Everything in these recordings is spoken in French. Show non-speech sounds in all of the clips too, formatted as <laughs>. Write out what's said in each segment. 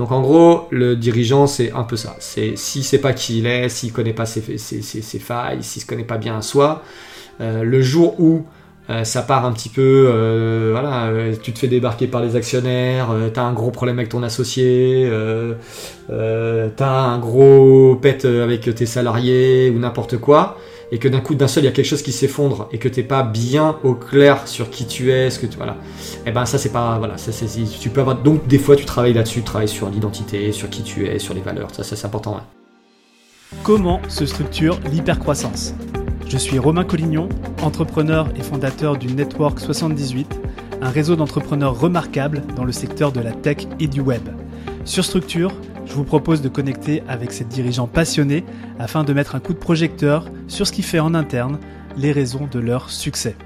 Donc en gros, le dirigeant, c'est un peu ça. C'est s'il sait pas qui il est, s'il connaît pas ses, failles, s'il se connaît pas bien à soi, euh, le jour où euh, ça part un petit peu, euh, voilà, tu te fais débarquer par les actionnaires, tu as un gros problème avec ton associé, tu as un gros pet avec tes salariés ou n'importe quoi, et que d'un coup, d'un seul, il y a quelque chose qui s'effondre et que t'es pas bien au clair sur qui tu es, ce que tu, voilà. Et eh ben ça, c'est pas, voilà, ça, c'est, tu peux avoir. Donc des fois, tu travailles là-dessus, tu travailles sur l'identité, sur qui tu es, sur les valeurs. Ça, c'est important. Comment se structure l'hypercroissance? Je suis Romain Collignon, entrepreneur et fondateur du Network 78, un réseau d'entrepreneurs remarquables dans le secteur de la tech et du web. Sur Structure, je vous propose de connecter avec ces dirigeants passionnés afin de mettre un coup de projecteur sur ce qui fait en interne les raisons de leur succès.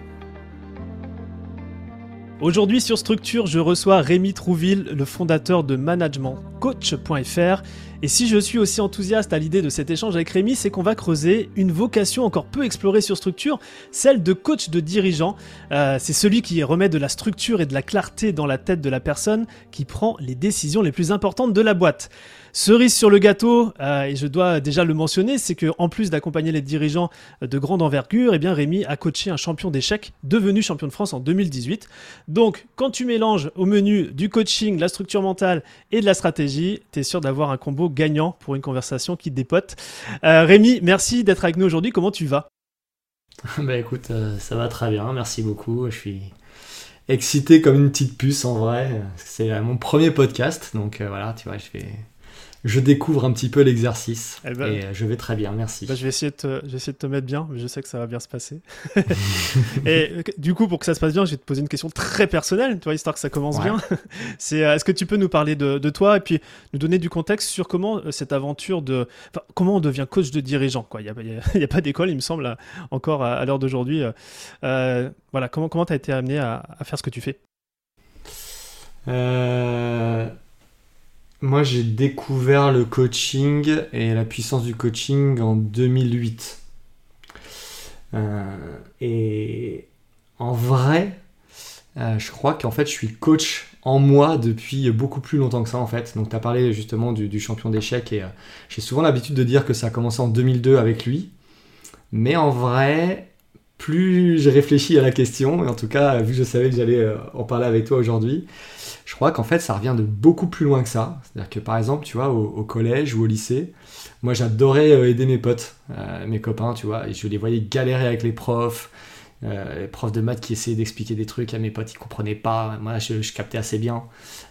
Aujourd'hui sur Structure, je reçois Rémi Trouville, le fondateur de managementcoach.fr. Et si je suis aussi enthousiaste à l'idée de cet échange avec Rémi, c'est qu'on va creuser une vocation encore peu explorée sur Structure, celle de coach de dirigeant. Euh, c'est celui qui remet de la structure et de la clarté dans la tête de la personne qui prend les décisions les plus importantes de la boîte. Cerise sur le gâteau, euh, et je dois déjà le mentionner, c'est que en plus d'accompagner les dirigeants de grande envergure, eh bien Rémi a coaché un champion d'échecs devenu champion de France en 2018. Donc, quand tu mélanges au menu du coaching, la structure mentale et de la stratégie, tu es sûr d'avoir un combo gagnant pour une conversation qui dépote. Euh, Rémi, merci d'être avec nous aujourd'hui. Comment tu vas? <laughs> Bah écoute, euh, ça va très bien. Merci beaucoup. Je suis excité comme une petite puce en vrai. C'est mon premier podcast, donc voilà, tu vois, je vais je découvre un petit peu l'exercice. Eh ben, et euh, je vais très bien, merci. Bah, je, vais essayer de te, de te mettre bien, mais je sais que ça va bien se passer. <laughs> et euh, du coup, pour que ça se passe bien, je vais te poser une question très personnelle, tu vois, histoire que ça commence bien. <laughs> C'est euh, est-ce que tu peux nous parler de, de, toi et puis nous donner du contexte sur comment cette aventure de. comment on devient coach de dirigeant quoi. Il n'y a, <laughs> a, pas d'école, il me semble, encore à, l'heure d'aujourd'hui. voilà, comment tu as été amené à, à, faire ce que tu fais? Euh moi, j'ai découvert le coaching et la puissance du coaching en 2008. Euh, et en vrai, euh, je crois qu'en fait, je suis coach en moi depuis beaucoup plus longtemps que ça, en fait. Donc, tu as parlé justement du, champion d'échecs et euh, j'ai souvent l'habitude de dire que ça a commencé en 2002 avec lui. Mais en vrai, plus j'ai réfléchi à la question, et en tout cas, vu que je savais que j'allais en parler avec toi aujourd'hui, je crois qu'en fait, ça revient de beaucoup plus loin que ça. C'est-à-dire que par exemple, tu vois, au, collège ou au lycée, moi j'adorais euh, aider mes potes, euh, mes copains, tu vois, et je les voyais galérer avec les profs, euh, les profs de maths qui essayaient d'expliquer des trucs à mes potes, ils comprenaient pas. Moi, je, captais assez bien.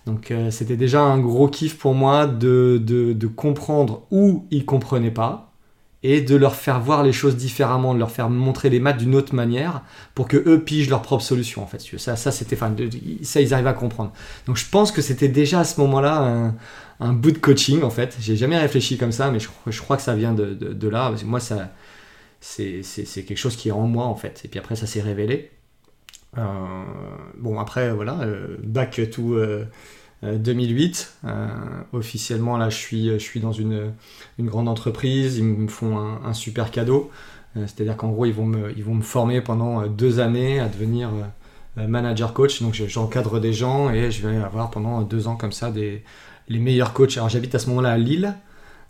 Donc, c'était déjà un gros kiff pour moi de comprendre où ils comprenaient pas et de leur faire voir les choses différemment, de leur faire montrer les maths d'une autre manière pour que eux pigent leur propre solution en fait. Ça, ça c'était, ça ils arrivent à comprendre. Donc je pense que c'était déjà à ce moment-là un, bout de coaching en fait. J'ai jamais réfléchi comme ça, mais je, crois que ça vient de, là. moi, ça, c'est, quelque chose qui est en moi en fait. Et puis après, ça s'est révélé. Euh, bon après voilà, euh, back to 2008. Euh, euh, officiellement, là, je suis, je suis dans une, une grande entreprise. Ils me font un, super cadeau. Euh, c'est-à-dire qu'en gros, ils vont, me, ils vont me former pendant deux années à devenir manager coach. Donc, j'encadre des gens et je vais avoir pendant deux ans comme ça des, les meilleurs coachs. Alors, j'habite à ce moment-là à Lille.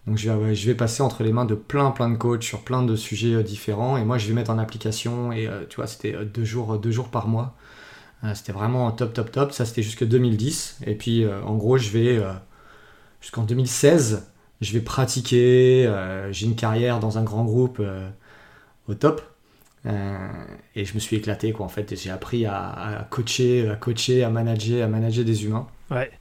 Donc je vais, je vais, passer entre les mains de plein plein de coachs sur plein de sujets différents et moi je vais mettre en application et tu vois c'était deux jours, deux jours par mois c'était vraiment top, top, top. Ça, c'était jusque 2010. Et puis, euh, en gros, je vais euh, jusqu'en 2016, je vais pratiquer. J'ai une carrière dans un grand groupe au top. et je me suis éclaté, quoi. En fait, j'ai appris à, coacher, à coacher, à manager, à manager des humains. Ouais.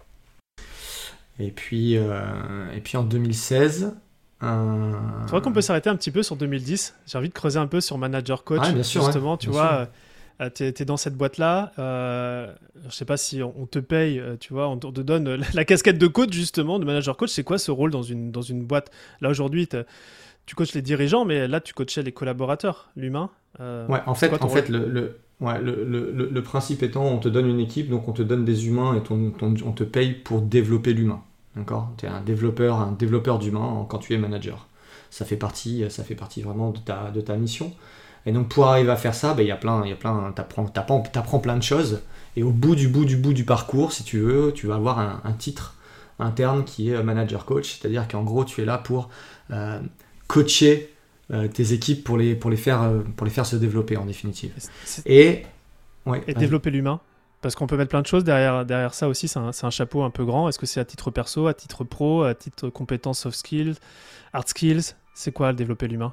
Et puis, et puis en 2016. Tu vois qu'on peut s'arrêter un petit peu sur 2010. J'ai envie de creuser un peu sur manager coach. bien sûr, justement, tu vois. Euh, tu es, dans cette boîte-là. Euh, je sais pas si on, te paye, euh, tu vois, on te, donne la, casquette de coach, justement, de manager coach. C'est quoi ce rôle dans une, dans une boîte? Là, aujourd'hui, tu coaches les dirigeants, mais là, tu coachais les collaborateurs, l'humain. Euh, ouais, en fait, en fait le, le, ouais, le, principe étant, on te donne une équipe, donc on te donne des humains et on te paye pour développer l'humain. D'accord? Tu es un développeur, un développeur d'humains quand tu es manager. Ça fait partie, ça fait partie vraiment de ta, de ta mission. Et donc pour arriver à faire ça, ben, il y a plein, il y a plein, t'apprends, apprends plein de choses. Et au bout du bout du bout du parcours, si tu veux, tu vas avoir un, titre interne qui est manager coach, c'est-à-dire qu'en gros tu es là pour coacher tes équipes pour les, pour, les faire, pour les faire se développer en définitive. Et, et développer l'humain parce qu'on peut mettre plein de choses derrière, derrière ça aussi. C'est un, un, chapeau un peu grand. Est-ce que c'est à titre perso, à titre pro, à titre compétences soft skills, hard skills? C'est quoi le développer l'humain?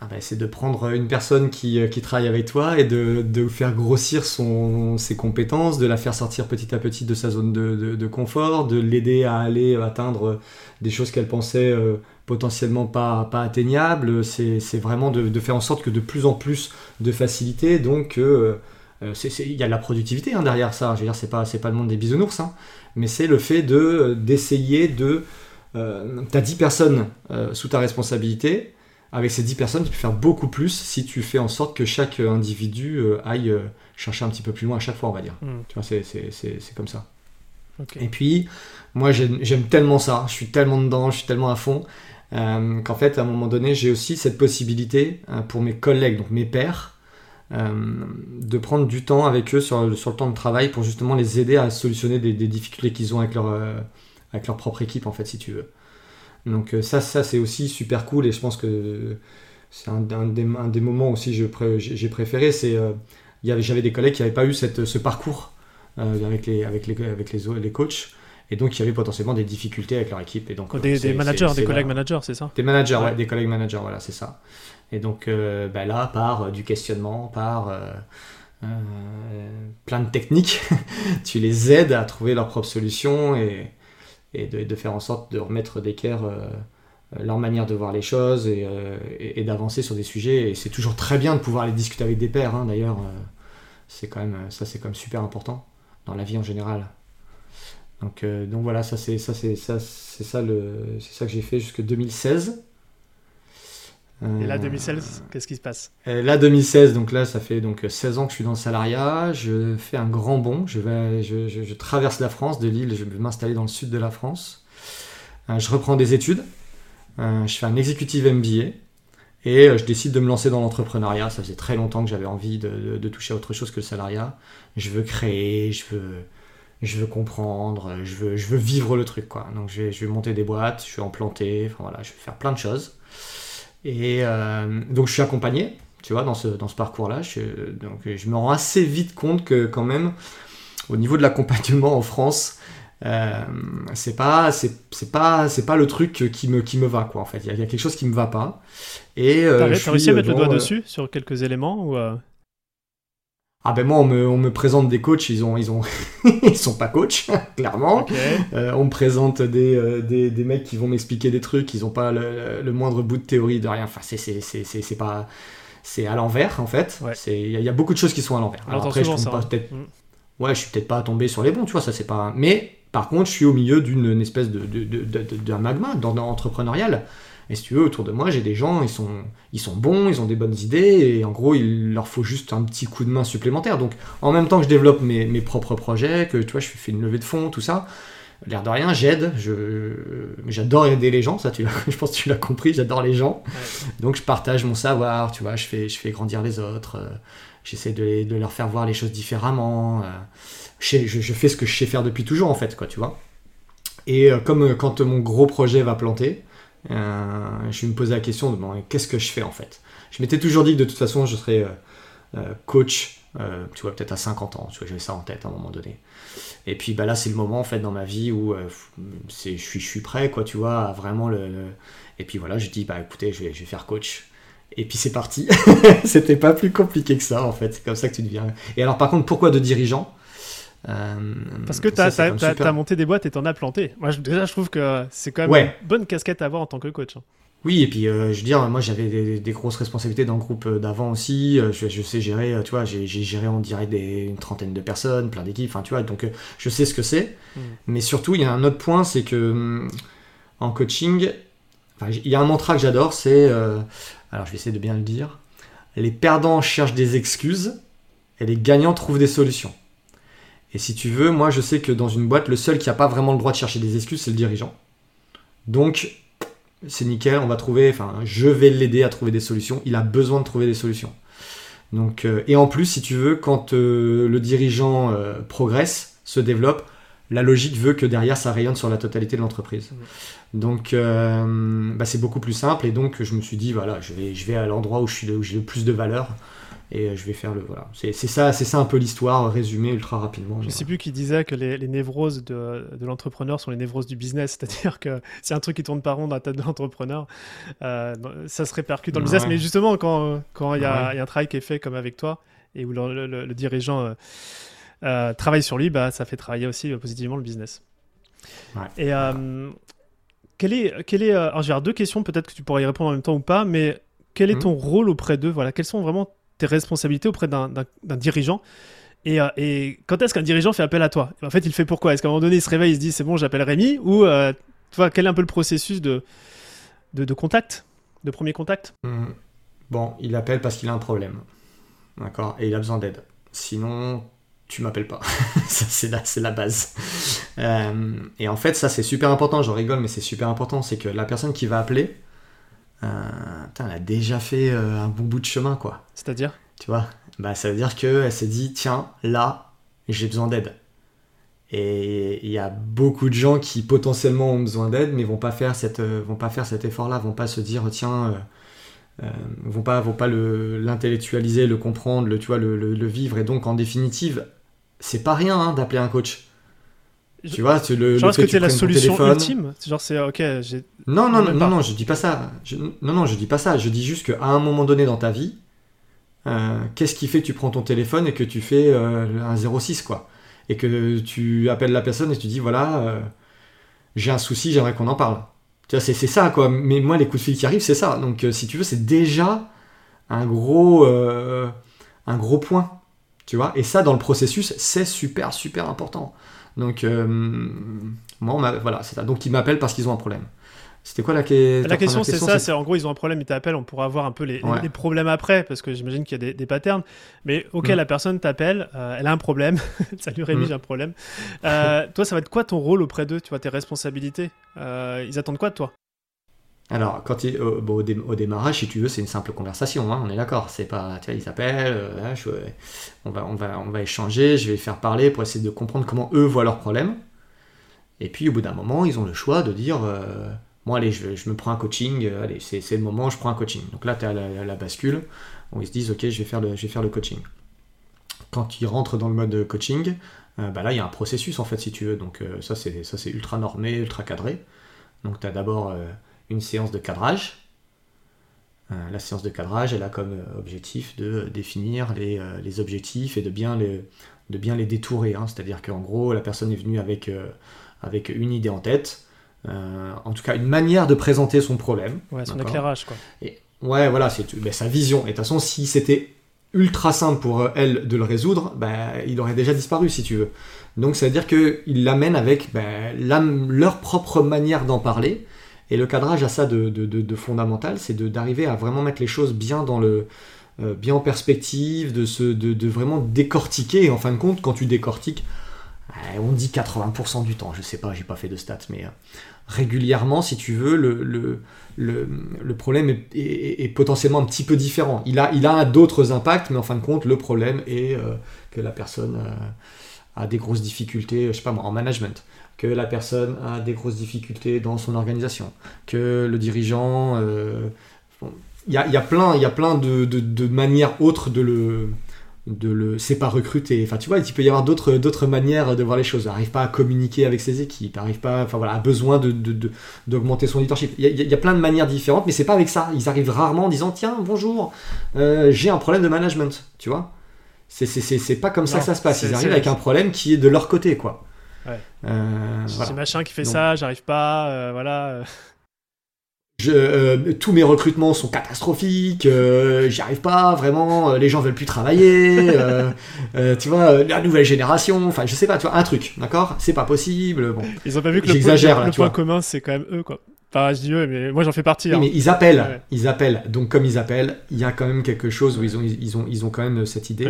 Ah bah, C'est de prendre une personne qui, euh, qui, travaille avec toi et de, de faire grossir son, ses compétences, de la faire sortir petit à petit de sa zone de, de, confort, de l'aider à aller atteindre des choses qu'elle pensait euh, potentiellement pas, pas atteignables. C'est vraiment de, faire en sorte que de plus en plus de facilité, donc... Euh, il y a de la productivité hein, derrière ça. Je veux dire, c'est pas, pas le monde des bisounours, hein. mais c'est le fait de d'essayer de. Euh, tu as 10 personnes sous ta responsabilité. Avec ces 10 personnes, tu peux faire beaucoup plus si tu fais en sorte que chaque individu aille chercher un petit peu plus loin à chaque fois, on va dire. Hmm. Tu vois, c'est comme ça. Et puis, moi, j'aime tellement ça. Je suis tellement dedans, je suis tellement à fond. qu'en fait, à un moment donné, j'ai aussi cette possibilité pour mes collègues, donc mes pairs, euh, de prendre du temps avec eux sur, sur, le temps de travail pour justement les aider à solutionner des, difficultés qu'ils ont avec leur, euh, avec leur propre équipe, en fait, si tu veux. Donc euh, ça, ça c'est aussi super cool et je pense que c'est un, des, un, des, moments aussi que j'ai préféré. C'est j'avais des collègues qui n'avaient pas eu cette, ce parcours avec, les, avec, les, avec les, les coachs et donc il y avait potentiellement des difficultés avec leur équipe. Et donc, des, managers, des collègues managers, c'est ça? Des managers, ouais. des collègues managers, voilà, c'est ça. Et donc euh, bah là, par euh, du questionnement, par euh, plein de techniques, <laughs> tu les aides à trouver leur propre solution et, et de, faire en sorte de remettre d'équerre leur manière de voir les choses et, d'avancer sur des sujets. Et c'est toujours très bien de pouvoir aller discuter avec des pairs, hein, d'ailleurs. c'est quand même, ça, c'est quand même super important dans la vie en général. Donc, donc voilà, ça c'est ça c'est ça c'est ça c'est ça que j'ai fait jusque 2016. Et là, 2016, qu'est-ce qui se passe? Là, 2016, donc là, ça fait donc 16 ans que je suis dans le salariat. Je fais un grand bond. Je, vais, je, traverse la France, de Lille, je vais m'installer dans le sud de la France. Euh, je reprends des études. Euh, je fais un executive MBA. Et euh, je décide de me lancer dans l'entrepreneuriat. Ça faisait très longtemps que j'avais envie de, toucher à autre chose que le salariat. Je veux créer, je veux, je veux comprendre, je veux, je veux vivre le truc. Quoi. Donc je vais, je vais monter des boîtes, je vais en planter, enfin, voilà, je vais faire plein de choses. Et euh, donc je suis accompagné, tu vois, dans ce, dans ce parcours-là. Je, donc je me rends assez vite compte que quand même, au niveau de l'accompagnement en France, euh, c'est pas c'est pas c'est pas le truc qui me qui me va quoi en fait il y, a quelque chose qui me va pas et euh, t'as réussi à mettre le doigt dessus sur quelques éléments ou ah ben moi on me, on me, présente des coachs, ils ont ils ont <laughs> ils sont pas coachs <laughs> clairement. Euh, on me présente des, euh, des, des, mecs qui vont m'expliquer des trucs, ils ont pas le, le, moindre bout de théorie de rien. Enfin c'est pas c'est à l'envers en fait. C'est il y, a beaucoup de choses qui sont à l'envers. Alors après je tombe pas hein. peut-être mm. ouais je suis peut-être pas tombé sur les bons, tu vois ça c'est pas. Mais par contre je suis au milieu d'une espèce de d'un de, de, de, magma entrepreneurial et si tu veux, autour de moi, j'ai des gens, ils sont, ils sont bons, ils ont des bonnes idées, et en gros, il leur faut juste un petit coup de main supplémentaire. Donc, en même temps que je développe mes, mes propres projets, que tu vois, je fais une levée de fonds, tout ça, l'air de rien, j'aide. J'adore aider les gens, ça, tu <laughs> je pense que tu l'as compris, j'adore les gens. Donc, je partage mon savoir, tu vois, je fais, je fais grandir les autres, euh, j'essaie de, de, leur faire voir les choses différemment. Euh, je, je, fais ce que je sais faire depuis toujours, en fait, quoi, tu vois. Et euh, comme quand mon gros projet va planter, je me posais la question de qu'est-ce que je fais en fait? Je m'étais toujours dit que de toute façon je serais euh, euh, coach, tu vois, peut-être à 50 ans, tu vois, j'avais ça en tête à un moment donné. Et puis bah, là c'est le moment en fait dans ma vie où c'est, je, suis, je suis prêt, quoi, tu vois, à vraiment le, Et puis voilà, je dis, bah écoutez, je vais, je vais faire coach. Et puis c'est parti. <laughs> C'était pas plus compliqué que ça en fait. C'est comme ça que tu deviens. Et alors par contre, pourquoi de dirigeant? euh, Parce que tu as, monté des boîtes et t'en as planté. Moi, déjà, je trouve que c'est quand même une bonne casquette à avoir en tant que coach. Hein. Oui, et puis euh, je veux dire, moi j'avais des, grosses responsabilités dans le groupe euh, d'avant aussi. Je, sais gérer, tu vois, j'ai géré en direct des, une trentaine de personnes, plein d'équipes, enfin tu vois, donc je sais ce que c'est. Hmm. Mais surtout, il y a un autre point, c'est que hum, en coaching, il y a un mantra que j'adore, c'est, alors je vais essayer de bien le dire, les perdants cherchent des excuses et les gagnants trouvent des solutions. Et si tu veux, moi je sais que dans une boîte, le seul qui n'a pas vraiment le droit de chercher des excuses, c'est le dirigeant. Donc, c'est nickel, on va trouver, enfin, je vais l'aider à trouver des solutions. Il a besoin de trouver des solutions. Donc, euh, et en plus, si tu veux, quand euh, le dirigeant euh, progresse, se développe, la logique veut que derrière ça rayonne sur la totalité de l'entreprise. Donc bah, c'est beaucoup plus simple et donc je me suis dit voilà je vais, je vais à l'endroit où j'ai le plus de valeur et je vais faire le voilà. C'est ça c'est ça un peu l'histoire résumée ultra rapidement. Je ne sais plus qui disait que les, névroses de, de l'entrepreneur sont les névroses du business. <laughs> C'est-à-dire que c'est un truc qui tourne pas rond dans la tête de l'entrepreneur. Euh, ça se répercute dans le business. Mais justement quand quand il y, a un travail qui est fait comme avec toi et où le, dirigeant euh, travaille sur lui bah ça fait travailler aussi positivement le business. Et quel est, quel est, alors j'ai deux questions, peut-être que tu pourrais y répondre en même temps ou pas, mais quel est mmh. ton rôle auprès d'eux? Voilà, quelles sont vraiment tes responsabilités auprès d'un dirigeant et, euh, et, quand est-ce qu'un dirigeant fait appel à toi? En fait, il fait pourquoi? Est-ce qu'à un moment donné, il se réveille, il se dit c'est bon, j'appelle Rémi? Ou euh, quel est un peu le processus de, contact, de premier contact? Mmh. Bon, il appelle parce qu'il a un problème. D'accord? Et il a besoin d'aide. Sinon, tu m'appelles pas. <laughs> c'est la, base. Euh, et en fait, ça, c'est super important. Je rigole, mais c'est super important. C'est que la personne qui va appeler, euh, elle a déjà fait euh, un bon bout de chemin, quoi. C'est-à-dire? Tu vois? Bah, Ça veut dire qu'elle s'est dit, tiens, là, j'ai besoin d'aide. Et il y a beaucoup de gens qui potentiellement ont besoin d'aide, mais vont pas faire cette, vont pas faire cet effort-là, vont pas se dire, tiens, vont pas, vont pas l'intellectualiser, le, comprendre, le, tu vois, le, le, vivre. Et donc, en définitive, c'est pas rien hein, d'appeler un coach. Tu vois, c'est le. Genre, est-ce que, tu es la solution ultime Genre, c'est ok, j'ai. Non, non, non, non, non, je dis pas ça. non, non, je dis pas ça. Je dis juste qu'à un moment donné dans ta vie, euh, qu'est-ce qui fait que tu prends ton téléphone et que tu fais euh, un 06, quoi? Et que tu appelles la personne et tu dis, voilà, euh, j'ai un souci, j'aimerais qu'on en parle. Tu vois, c'est ça, quoi. Mais moi, les coups de fil qui arrivent, c'est ça. Donc, si tu veux, c'est déjà un gros, un gros point. Tu vois? Et ça, dans le processus, c'est super, super important. Donc, euh, moi, voilà, c'est ça. Donc, ils m'appellent parce qu'ils ont un problème. C'était quoi la, question La question, c'est ça. C'est en gros, ils ont un problème, ils t'appellent. On pourra voir un peu les, problèmes après, parce que j'imagine qu'il y a des, patterns. Mais ok, mm. la personne t'appelle, euh, elle a un problème. <laughs> Salut Rémi, mm. j'ai un problème. Euh, toi, ça va être quoi ton rôle auprès d'eux? Tu vois tes responsabilités? Ils attendent quoi de toi? Alors, quand au, au, démarrage, si tu veux, c'est une simple conversation, hein, on est d'accord. C'est pas, tu vois, ils appellent, euh, on, va, on, va, on va échanger, je vais faire parler pour essayer de comprendre comment eux voient leurs problèmes. Et puis, au bout d'un moment, ils ont le choix de dire euh, Bon, allez, je, je, me prends un coaching, euh, allez, c'est le moment, je prends un coaching. Donc là, tu as la, bascule, où ils se disent Ok, je vais faire le, je vais faire le coaching. Quand ils rentrent dans le mode coaching, bah là, il y a un processus, en fait, si tu veux. Donc, ça, c'est ultra normé, ultra cadré. Donc, tu as d'abord une séance de cadrage. Euh, la séance de cadrage, elle a comme euh, objectif de définir les, euh, les objectifs et de bien les, de bien les détourer. Hein. C'est-à-dire qu'en gros, la personne est venue avec, avec une idée en tête, en tout cas une manière de présenter son problème. Ouais, son éclairage, quoi. Et, ouais, voilà, c'est ben, sa vision. Et de toute façon, si c'était ultra simple pour elle de le résoudre, ben, il aurait déjà disparu, si tu veux. Donc, ça veut dire qu'ils l'amènent avec ben, leur propre manière d'en parler et le cadrage a ça de, fondamental, c'est d'arriver à vraiment mettre les choses bien dans le euh, bien en perspective, de, se, de, vraiment décortiquer. Et en fin de compte, quand tu décortiques, euh, on dit 80% du temps, je sais pas, j'ai pas fait de stats, mais euh, régulièrement, si tu veux, le, problème est, potentiellement un petit peu différent. Il a, il a d'autres impacts, mais en fin de compte, le problème est que la personne a des grosses difficultés, je sais pas moi, en management que la personne a des grosses difficultés dans son organisation, que le dirigeant... Euh, il y, a, y, a, plein, y a plein de, de, manières autres de le... De le c'est pas recruter. Enfin, tu vois, il peut y avoir d'autres, d'autres manières de voir les choses. N'arrive pas à communiquer avec ses équipes, n'arrive pas, enfin voilà, a besoin de, d'augmenter son leadership. Il y, a, plein de manières différentes, mais c'est pas avec ça. Ils arrivent rarement en disant tiens, bonjour, euh, j'ai un problème de management, tu vois. C'est, c'est, pas comme ça que ça se passe. Ils arrivent avec un problème qui est de leur côté, quoi. Ouais. Euh, c'est machin qui fait ça, j'arrive pas, euh, voilà. Je, euh, tous mes recrutements sont catastrophiques, j'y arrive pas vraiment, les gens veulent plus travailler, <laughs> tu vois, la nouvelle génération, enfin je sais pas, tu vois, un truc, d'accord? C'est pas possible, bon. Ils ont pas vu que le, point, le point commun c'est quand même eux, quoi. Enfin, je dis eux, mais moi j'en fais partie. Hein. mais ils appellent, ils appellent. Donc comme ils appellent, il y a quand même quelque chose où ils ont, ils ont, ils ont quand même cette idée.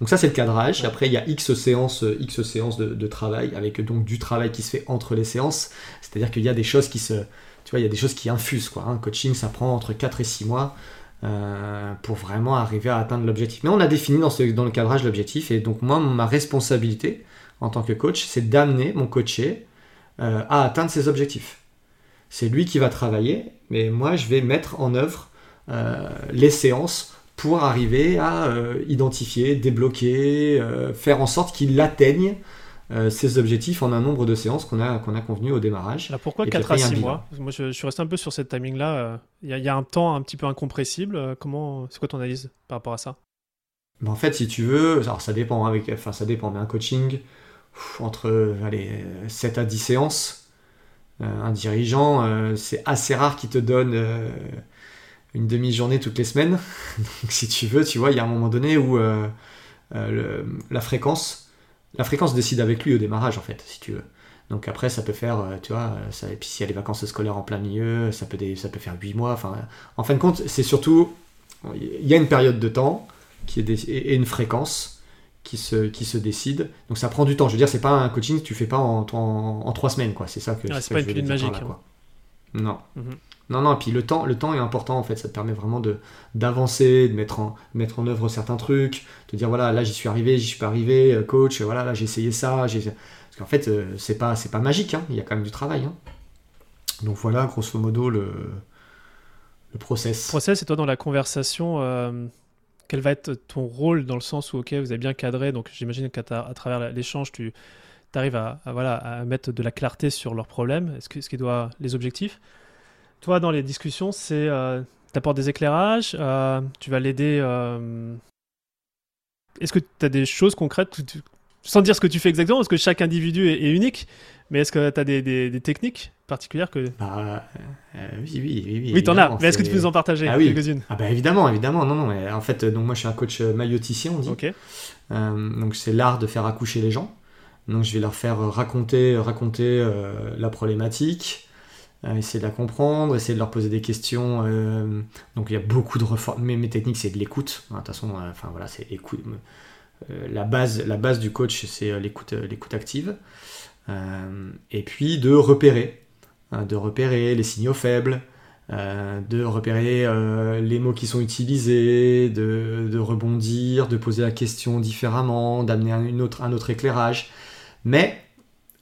Donc ça c'est le cadrage. Après il y a X séances, X séances de, travail avec donc du travail qui se fait entre les séances. C'est-à-dire qu'il y a des choses qui se, tu vois, il y a des choses qui infusent quoi. Hein. Coaching ça prend entre 4 et 6 mois. Euh, pour vraiment arriver à atteindre l'objectif. Mais on a défini dans, ce, dans le cadrage l'objectif, et donc moi, ma responsabilité, en tant que coach, c'est d'amener mon coaché euh, à atteindre ses objectifs. C'est lui qui va travailler, mais moi je vais mettre en œuvre euh, les séances pour arriver à euh, identifier, débloquer, faire en sorte qu'il atteigne ses objectifs en un nombre de séances qu'on a, qu'on a convenu au démarrage. Alors pourquoi 4 à 6 mois? Moi je, suis resté un peu sur cette timing-là. Il y, a un temps un petit peu incompressible. Comment, c'est quoi ton analyse par rapport à ça? Ben, En fait, si tu veux, alors ça dépend, hein, avec, enfin ça dépend, mais un coaching, entre allez, 7 à 10 séances. Euh, un dirigeant, euh, c'est assez rare qu'il te donne euh, une demi-journée toutes les semaines. <laughs> Donc, si tu veux, tu vois, il y a un moment donné où la fréquence, décide avec lui au démarrage, en fait, si tu veux. Donc après, ça peut faire, tu vois, et puis s'il y a les vacances scolaires en plein milieu, ça peut, ça peut faire 8 mois. En fin de compte, c'est surtout, il y a une période de temps qui est et une fréquence qui se, qui se décide. Donc ça prend du temps. Je veux dire, c'est pas un coaching que tu fais pas en, en, trois semaines, quoi. C'est ça que. c'est pas une pilule magique. quoi. Non. Mhm. Non, non, et puis le temps, le temps est important en fait, ça te permet vraiment de d'avancer, de mettre en, mettre en œuvre certains trucs, de dire voilà, là j'y suis arrivé, j'y suis pas arrivé, euh, coach, voilà, là j'ai essayé ça, j'ai... parce qu'en fait euh, c'est pas, c'est pas magique, hein. il y a quand même du travail. Hein. Donc voilà, grosso modo, le, le process. Le process, et toi dans la conversation, euh, quel va être ton rôle dans le sens où, ok, vous avez bien cadré, donc j'imagine qu'à travers l'échange, tu arrives à, voilà, à mettre de la clarté sur leurs problèmes, ce, que, ce qui doit, les objectifs? Toi, dans les discussions, c'est euh, des éclairages, euh, tu vas l'aider. Euh, est-ce que tu as des choses concrètes, sans dire ce que tu fais exactement, parce que chaque individu est, unique, mais est-ce que tu as des, des techniques particulière que. Bah, euh, oui, oui, oui. Oui, oui t'en as. Mais est-ce que tu peux nous en partager ah, oui. quelques-unes Ah, bah évidemment, évidemment. Non, non. en fait, donc moi, je suis un coach euh, mailloticien, on dit. Euh, donc, c'est l'art de faire accoucher les gens. Donc, je vais leur faire raconter, raconter la problématique, essayer de la comprendre, essayer de leur poser des questions. donc, il y a beaucoup de. Mais mes techniques, c'est de l'écoute. Hein, de toute façon, enfin, voilà, c'est écoute. La, base, la base du coach, c'est l'écoute, l'écoute active. et puis, de repérer Hein, de repérer les signaux faibles, euh, de repérer euh, les mots qui sont utilisés, de, rebondir, de poser la question différemment, d'amener un, autre, éclairage. Mais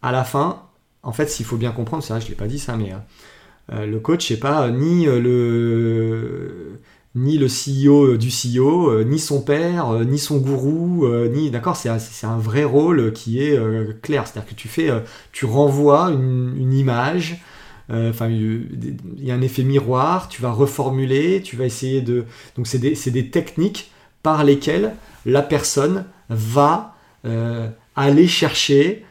à la fin, en fait, s'il faut bien comprendre, ça, je ne l'ai pas dit ça, mais euh, le coach n'est pas ni le ni le CEO du CEO, ni son père, ni son gourou, ni d'accord, c'est un, vrai rôle qui est clair, c'est-à-dire que tu fais, tu renvoies une image, euh, enfin, il y a un effet miroir, tu vas reformuler, tu vas essayer de... Donc c'est des, techniques par lesquelles la personne va euh, aller chercher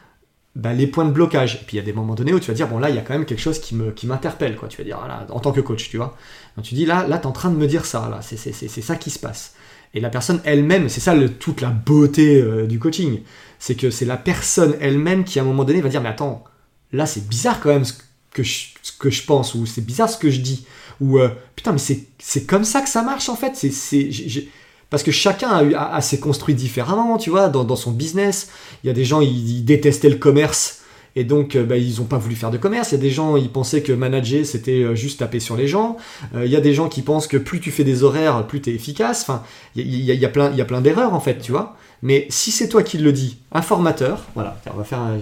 bah, les points de blocage. Puis il y a des moments donnés où tu vas dire, bon là, il y a quand même quelque chose qui m'interpelle, qui quoi. Tu vas dire, voilà, en tant que coach, tu vois. Donc tu dis, là, là tu es en train de me dire ça, là, c'est ça qui se passe. Et la personne elle-même, c'est ça toute la beauté euh, du coaching, c'est que c'est la personne elle-même qui à un moment donné va dire, mais attends, là c'est bizarre quand même ce que je, que je pense, ou c'est bizarre ce que je dis, ou euh, putain, mais c'est comme ça que ça marche en fait. C'est parce que chacun a, a, s'est construit différemment, tu vois, dans, son business. Il y a des gens, ils, détestaient le commerce. Et donc, euh, bah, ils n'ont pas voulu faire de commerce. Il y a des gens, ils pensaient que manager, c'était euh, juste taper sur les gens. il y a des gens qui pensent que plus tu fais des horaires, plus tu es efficace. Enfin, il y, a, y a plein, il y a plein d'erreurs, en fait, tu vois. Mais si c'est toi qui le dis, un formateur, voilà, on va faire un,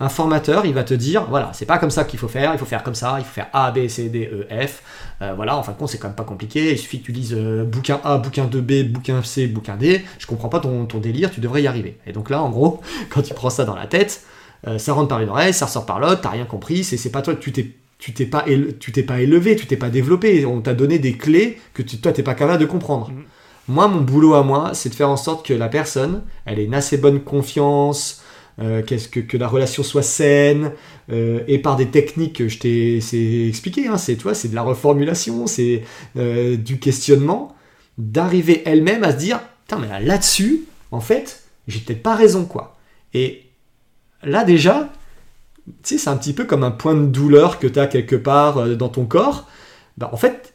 un formateur, il va te dire, voilà, c'est pas comme ça qu'il faut faire, il faut faire comme ça, il faut faire A, B, C, D, E, F. Euh, voilà, en fin de compte, c'est quand même pas compliqué. Il suffit que tu lises euh, bouquin A, bouquin 2B, bouquin C, bouquin D. Je comprends pas ton, délire, tu devrais y arriver. Et donc là, en gros, <laughs> quand tu prends ça dans la tête, euh, ça rentre par une oreille, ça ressort par l'autre, t'as rien compris, c'est pas toi, tu t'es tu t'es pas, tu t'es pas élevé, tu t'es pas développé, on t'a donné des clés que tu, toi t'es pas capable de comprendre. Mm. Moi, mon boulot à moi, c'est de faire en sorte que la personne, elle ait une assez bonne confiance, euh, qu'est-ce que, que, la relation soit saine, euh, et par des techniques que je t'ai expliqué, hein, c'est c'est de la reformulation, c'est euh, du questionnement, d'arriver elle-même à se dire, putain, mais là-dessus, en fait, j'ai peut-être pas raison, quoi. Et là déjà, tu sais, c'est un petit peu comme un point de douleur que tu as quelque part dans ton corps. Bah, en fait,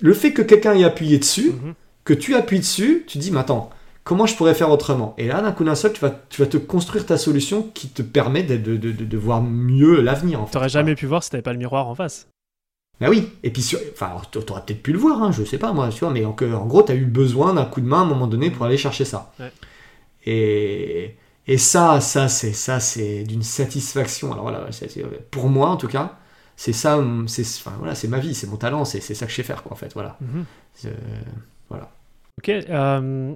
le fait que quelqu'un ait appuyé dessus, mm-hmm. que tu appuies dessus, tu dis, mais attends, comment je pourrais faire autrement? Et là, d'un coup d'un seul, tu vas, tu vas te construire ta solution qui te permet de, de, de, voir mieux l'avenir. En fait. T'aurais jamais pu voir si t'avais pas le miroir en face. Bah oui, et puis, sur... enfin, t'aurais peut-être pu le voir, hein, je sais pas moi, tu vois, mais en, en gros, t'as eu besoin d'un coup de main à un moment donné pour aller chercher ça. Et, Et ça, ça, c'est ça, c'est d'une satisfaction. Alors voilà, pour moi en tout cas, c'est ça, c'est enfin, voilà, c'est ma vie, c'est mon talent, c'est ça que je sais faire quoi en fait. Voilà. Mhm. voilà. Ok. Euh,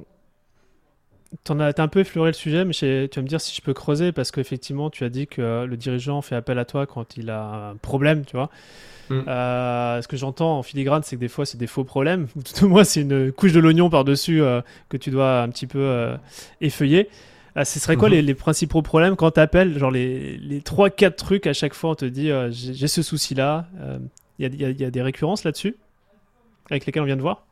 tu as, un peu effleuré le sujet, mais tu vas me dire si je peux creuser, parce qu'effectivement, tu as dit que le dirigeant fait appel à toi quand il a un problème, tu vois. Mm. Euh, ce que j'entends en filigrane, c'est que des fois, c'est des faux problèmes. <laughs> Tout au moins, c'est une couche de l'oignon par-dessus euh, que tu dois un petit peu euh, effeuiller. ce serait quoi mm-hmm. les, principaux problèmes quand tu appelles Genre les, les 3-4 trucs à chaque fois, on te dit j'ai ce souci-là. Il y, y, a des récurrences là-dessus avec lesquelles on vient de voir?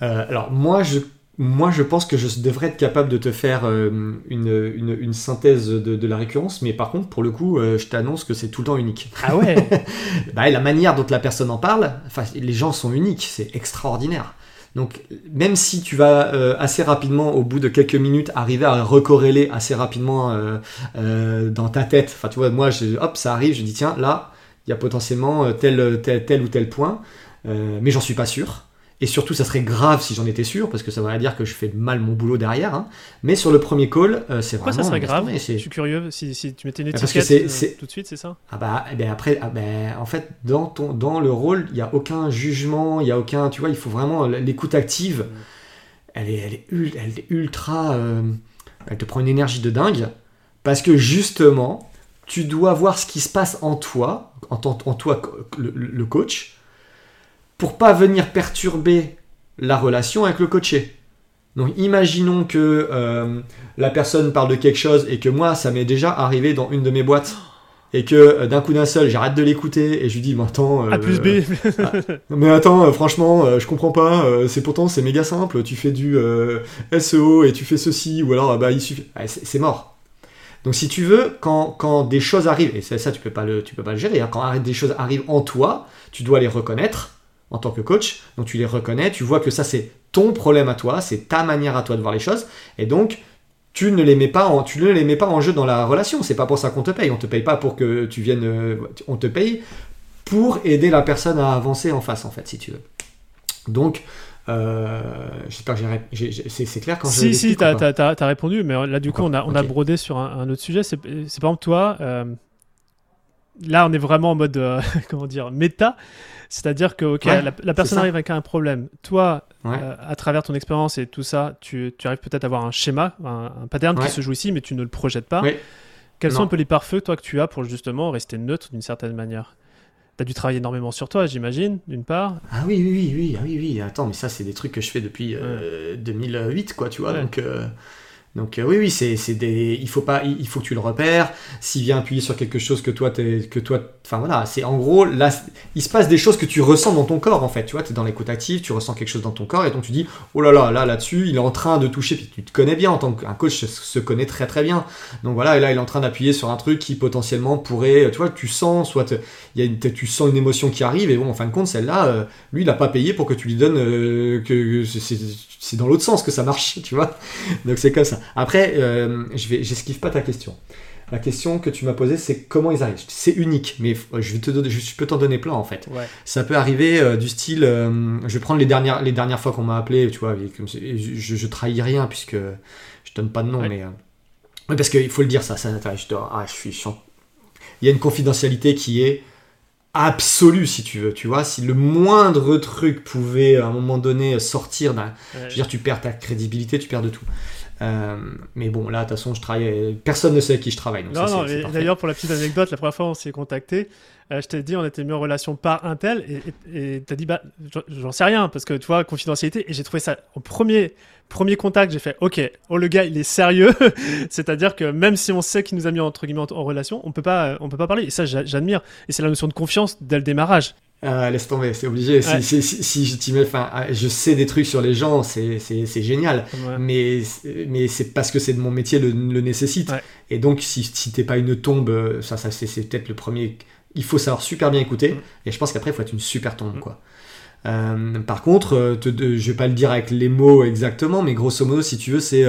Alors, moi, je moi, je pense que je devrais être capable de te faire euh, une, synthèse de, la récurrence, mais par contre, pour le coup, euh, je t'annonce que c'est tout le temps unique. Ah ouais <laughs> bah, La manière dont la personne en parle, enfin, les gens sont uniques, c'est extraordinaire. Donc, même si tu vas euh, assez rapidement, au bout de quelques minutes, arriver à recorréler assez rapidement dans ta tête, enfin, tu vois, moi, hop, ça arrive, je dis, tiens, là, il y a potentiellement tel, tel, tel ou tel point, mais j'en suis pas sûr. Et surtout, ça serait grave si j'en étais sûr, parce que ça voudrait dire que je fais mal mon boulot derrière. Hein. Mais sur le premier call, euh, c'est vraiment. Pourquoi ça serait grave Je suis curieux. Si, si, tu mettais une étiquette euh, tout de suite, c'est ça Ah bah, eh ben après, ah ben, en fait, dans, ton, dans le rôle, il n'y a aucun jugement, il y a aucun. Tu vois, il faut vraiment. L'écoute active, elle, est, elle, est, elle est ultra. Euh, elle te prend une énergie de dingue, parce que justement, tu dois voir ce qui se passe en toi, en, en toi, le coach pour pas venir perturber la relation avec le coaché. Donc imaginons que euh, la personne parle de quelque chose et que moi ça m'est déjà arrivé dans une de mes boîtes et que euh, d'un coup d'un seul j'arrête de l'écouter et je lui dis mais attends A plus B ah, mais attends euh, franchement je comprends pas c'est pourtant c'est méga simple tu fais du SEO et tu fais ceci ou alors bah il suffit c'est mort donc si tu veux quand, quand des choses arrivent et ça, ça tu peux pas le tu peux pas le gérer hein, quand des choses arrivent en toi tu dois les reconnaître en tant que coach. Donc tu les reconnais, tu vois que ça c'est ton problème à toi, c'est ta manière à toi de voir les choses, et donc tu ne les mets pas en, tu ne les mets pas en jeu dans la relation. C'est pas pour ça qu'on te paye. On te paye pas pour que tu viennes, euh, on te paye pour aider la personne à avancer en face en fait, si tu veux. Donc euh, J'espère que c'est clair quand je Si, si, tu as, répondu, mais là, du coup, on a, on a brodé sur un, autre sujet. C'est par exemple, toi, euh, là, on est vraiment en mode, <laughs> comment dire, méta. C'est-à-dire que la, personne arrive avec un problème. Toi, euh, à travers ton expérience et tout ça, tu, arrives peut-être à avoir un schéma, un, pattern qui se joue ici, mais tu ne le projettes pas. Quels sont un peu les pare-feux, toi, que tu as pour justement rester neutre d'une certaine manière? Tu as dû travailler énormément sur toi, j'imagine, d'une part. Ah oui, oui, oui, oui, ah oui, oui. Attends, mais ça, c'est des trucs que je fais depuis 2008, euh, quoi, tu vois. Donc. Euh, donc euh, oui, oui, c'est, des, il faut pas, il faut que tu le repères. S'il vient appuyer sur quelque chose que toi, que toi, enfin voilà, c'est en gros là, il se passe des choses que tu ressens dans ton corps en fait. Tu vois, tu es dans l'écoute active, tu ressens quelque chose dans ton corps et donc tu dis, oh là là, là là-dessus, il est en train de toucher. Puis tu te connais bien en tant qu'un coach se connaît très très bien. Donc voilà, et là il est en train d'appuyer sur un truc qui potentiellement pourrait, tu vois, tu sens, soit il y a une, tu sens une émotion qui arrive et bon, en fin de compte, celle-là, euh, lui, il n'a pas payé pour que tu lui donnes euh, que c'est dans l'autre sens que ça marche, <laughs> tu vois. Donc c'est comme ça. Après, euh, je vais, j'esquive pas ta question. La question que tu m'as posée, c'est comment ils arrivent. C'est unique, mais je, vais te je peux t'en donner plein en fait. Ça peut arriver euh, du style, euh, je vais prendre les dernières, les dernières fois qu'on m'a appelé, tu vois, je, je, trahis rien puisque je donne pas de nom, mais parce qu'il faut le dire ça, ça je, ah, je suis Il y a une confidentialité qui est absolue si tu veux tu vois si le moindre truc pouvait à un moment donné sortir je veux dire tu perds ta crédibilité tu perds de tout euh, mais bon, là, de toute façon, je travaille. Personne ne sait avec qui je travaille. non, non, d'ailleurs, pour la petite anecdote, la première fois on s'est contacté, euh, je t'ai dit, on était mis en relation par Intel, et et t'as dit, bah, j'en sais rien, parce que tu vois, confidentialité, et j'ai trouvé ça en premier, premier contact, j'ai fait, ok, oh, le gars, il est sérieux, <laughs> c'est-à-dire que même si on sait qu'il nous a mis entre guillemets en, relation, on peut pas, on peut pas parler, et ça, j'admire, et c'est la notion de confiance dès le démarrage. Euh, laisse tomber, c'est obligé. Si, si, je t'y mets, enfin, ah, je sais des trucs sur les gens, c'est génial. Mais, mais c'est parce que c'est de mon métier le, le nécessite. Et donc, si, si t'es pas une tombe, ça, ça c'est peut-être le premier. Il faut savoir super bien écouter. Mm. Et je pense qu'après, il faut être une super tombe, quoi. Euh, par contre, euh, te, je vais pas le dire avec les mots exactement, mais grosso modo, si tu veux, c'est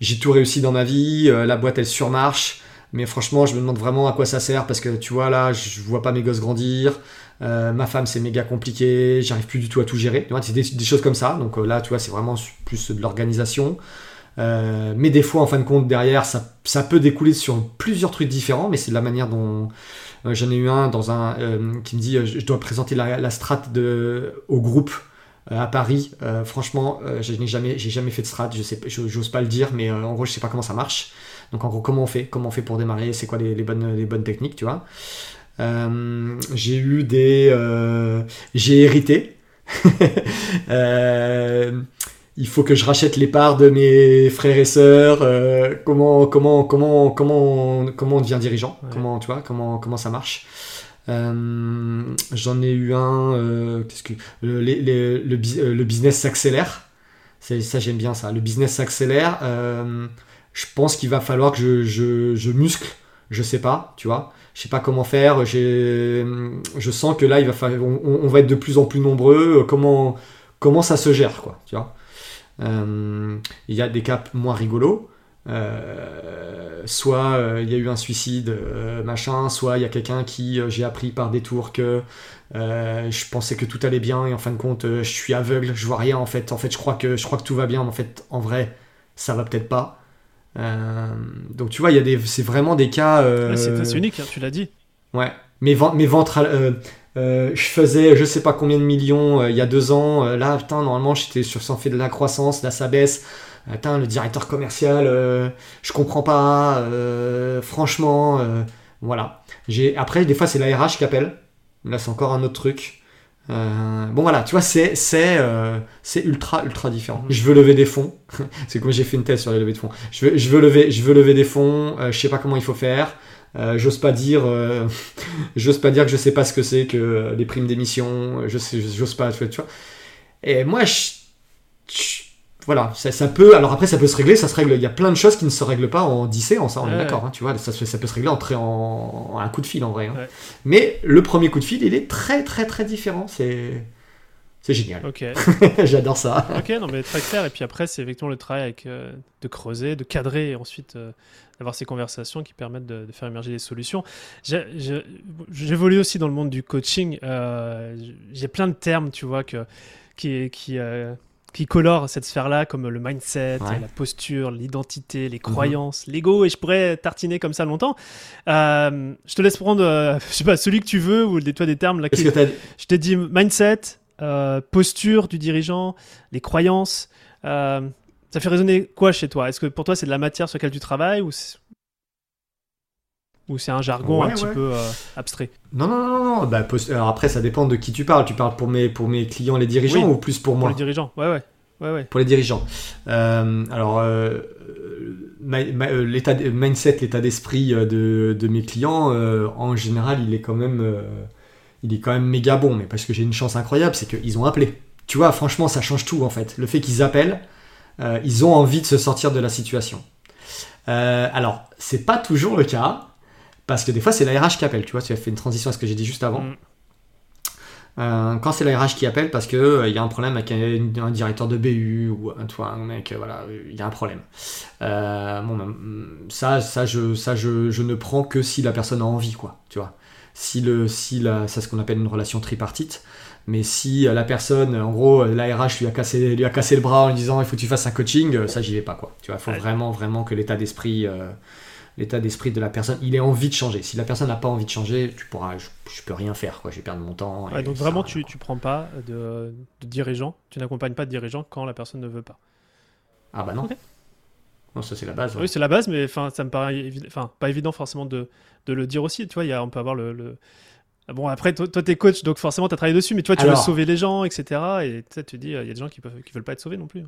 j'ai tout réussi dans ma vie, la boîte elle surmarche. Mais franchement, je me demande vraiment à quoi ça sert parce que tu vois, là, je vois pas mes gosses grandir. Euh, ma femme, c'est méga compliqué. J'arrive plus du tout à tout gérer. C'est des, choses comme ça. Donc euh, là, tu vois, c'est vraiment plus de l'organisation. mais des fois, en fin de compte, derrière, ça, ça peut découler sur plusieurs trucs différents, mais c'est de la manière dont. J'en ai eu un dans un qui me dit je dois présenter la, la strat de, au groupe à Paris. franchement, je n'ai jamais, j'ai jamais fait de strat, je sais, pas le dire, mais en gros, je sais pas comment ça marche. Donc en gros, comment on fait Comment on fait pour démarrer C'est quoi les, bonnes, les bonnes techniques, tu vois euh, J'ai eu des... Euh, j'ai hérité. <laughs> Euh, il faut que je rachète les parts de mes frères et sœurs. comment, comment, comment, comment, comment on devient dirigeant Comment, tu vois Comment, comment ça marche J'en ai eu un. qu'est-ce que le, le, le, business s'accélère. Ça j'aime bien ça. Le business s'accélère je pense qu'il va falloir que je, je, je, muscle, je sais pas, tu vois. Je sais pas comment faire. Je sens que là, il va falloir, on, va être de plus en plus nombreux. Comment, comment ça se gère, quoi, tu vois. Euh, il y a des cas moins rigolos. Euh, soit euh, il y a eu un suicide, machin, soit il y a quelqu'un qui, j'ai appris par détour que je pensais que tout allait bien et en fin de compte, je suis aveugle, je vois rien en fait. En fait, je crois que, je crois que tout va bien, mais en fait, en vrai, ça va peut-être pas. Euh, donc tu vois, il y a des, c'est vraiment des cas. Euh, c'est unique, hein, tu l'as dit. Ouais. Mes, mes ventres, euh, je faisais je sais pas combien de millions il y a deux ans. là, putain, normalement, j'étais sur ça fait de la croissance, là, ça baisse. Putain, le directeur commercial, je comprends pas. franchement, voilà. J'ai après, des fois, c'est la RH qui appelle. Là, c'est encore un autre truc. Euh, bon voilà, tu vois, c'est c'est euh, c'est ultra ultra différent. Je veux lever des fonds. <laughs> c'est comme j'ai fait une thèse sur les levées de fonds. Je veux je veux lever je veux lever des fonds. Euh, je sais pas comment il faut faire. j'ose pas dire <laughs> j'ose pas dire que je sais pas ce que c'est que les primes d'émission. Je sais j'ose pas tu vois. Et moi je voilà, ça, peut. Alors après, ça peut se régler, ça se règle. Il y a plein de choses qui ne se règlent pas en 10 séances, ça, on est d'accord. Hein, tu vois, ça, ça, peut se régler en, en, un coup de fil en vrai. Hein. Mais le premier coup de fil, il est très très très différent. C'est c'est génial. Ok. <laughs> J'adore ça. Ok, non mais très clair. Et puis après, c'est effectivement le travail avec euh, de creuser, de cadrer, et ensuite euh, d'avoir ces conversations qui permettent de, faire émerger des solutions. J'évolue aussi dans le monde du coaching. Euh, J'ai plein de termes, tu vois, que qui qui qui colore cette sphère-là, comme le mindset, la posture, l'identité, les mhm. croyances, l'ego, et je pourrais tartiner comme ça longtemps. Euh, je te laisse prendre, euh, <laughs> je sais pas, celui que tu veux, ou des, toi des termes là. Qui... Je t'ai dit mindset, euh, posture du dirigeant, les croyances. ça fait résonner quoi chez toi? Est-ce que pour toi c'est de la matière sur laquelle tu travailles ou ou c'est un jargon un petit peu euh, abstrait Non, non, non, non. Bah, alors après, ça dépend de qui tu parles. Tu parles pour mes, pour mes clients, les dirigeants, ou plus pour moi Pour les dirigeants, ouais, ouais. Ouais, ouais. Pour les dirigeants. Euh, alors, euh, l'état mindset, l'état d'esprit de, de, mes clients, en général, il est quand même, il est quand même méga bon. Mais parce que j'ai une chance incroyable, c'est qu'ils ont appelé. Tu vois, franchement, ça change tout en fait. Le fait qu'ils appellent, ils ont envie de se sortir de la situation. alors, c'est pas toujours le cas. Parce que des fois, c'est la RH qui appelle. Tu vois, tu as fait une transition à ce que j'ai dit juste avant. Mm. Euh, quand c'est la RH qui appelle parce qu'il euh, y a un problème avec un, directeur de BU ou un, toi, un mec, euh, voilà, il y a un problème. bon, ben, ça, ça, je, ça je, je, ne prends que si la personne a envie, quoi. Tu vois. Si le, si la, c'est ce qu'on appelle une relation tripartite. Mais si la personne, en gros, la RH lui a cassé, lui a cassé le bras en lui disant il faut que tu fasses un coaching, ça j'y vais pas, quoi. Tu vois, il faut vraiment, vraiment que l'état d'esprit l'état d'esprit de la personne. Il a envie de changer. Si la personne n'a pas envie de changer, tu pourras, je, peux rien faire. Quoi. Je vais perdre mon temps. donc vraiment, tu, tu prends pas de, de dirigeant, tu n'accompagnes pas de dirigeant quand la personne ne veut pas. Ah bah non. Non, ça c'est la base. Oui, c'est la base, mais ça me paraît enfin, pas évident forcément de, de, le dire aussi. Tu vois, y a, on peut avoir le... Bon, après, toi, tu es coach, donc forcément, tu as travaillé dessus, mais toi, tu veux sauver les gens, etc. Et tu dis, il y a des gens qui, peuvent, qui veulent pas être sauvés non plus.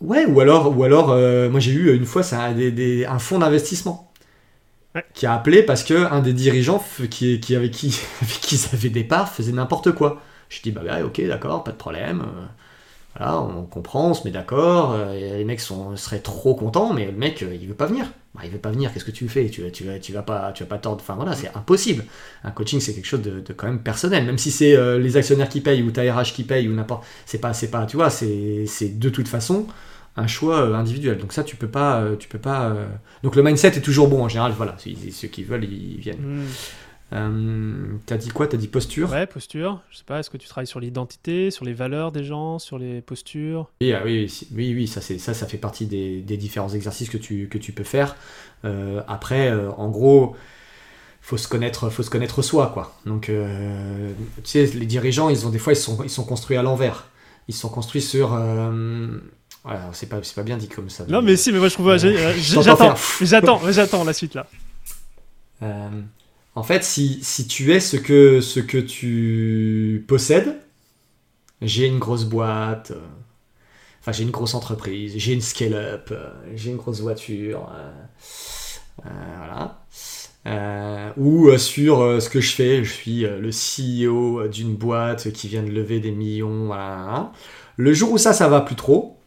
Ouais, ou alors, ou alors euh, moi j'ai eu une fois ça, des, un fonds d'investissement qui a appelé parce que un des dirigeants qui, qui, avec, qui, <laughs> avec qui ils avaient des parts faisait n'importe quoi. Je dis, bah ouais, ok, d'accord, pas de problème. Euh, voilà, on comprend, on se met d'accord. Euh, les mecs sont, seraient trop contents, mais le mec, il veut pas venir. Bah, il veut pas venir, qu'est-ce que tu fais? Tu, tu, tu, vas pas, tu vas pas tordre. Enfin voilà, c'est impossible. Un coaching, c'est quelque chose de, quand même personnel. Même si c'est les actionnaires qui payent ou ta RH qui paye ou n'importe. C'est pas, c'est pas, tu vois, c'est de toute façon un choix euh, individuel. Donc ça, tu peux pas, euh, tu peux pas. Euh, donc le mindset est toujours bon en général. Voilà, ceux qui veulent, ils viennent. Euh, t'as dit quoi? T'as dit posture? Ouais, posture. Je sais pas, est-ce que tu travailles sur l'identité, sur les valeurs des gens, sur les postures? Oui, ah oui, oui, oui, ça, ça, ça fait partie des, différents exercices que tu, que tu peux faire. Euh, après, euh, en gros, faut se connaître, faut se connaître soi, quoi. Donc, tu sais, les dirigeants, ils ont des fois, ils sont, ils sont construits à l'envers. Ils sont construits sur. Voilà, c'est pas, pas bien dit comme ça. Non, mais si, mais moi je trouve. j'attends, j'attends, j'attends la suite là. En fait, si, tu es ce que, tu possèdes, j'ai une grosse boîte, euh, enfin j'ai une grosse entreprise, j'ai une scale-up, euh, j'ai une grosse voiture, euh, voilà. ou sur ce que je fais, je suis le CEO d'une boîte qui vient de lever des millions, voilà. Le jour où ça, ça va plus trop,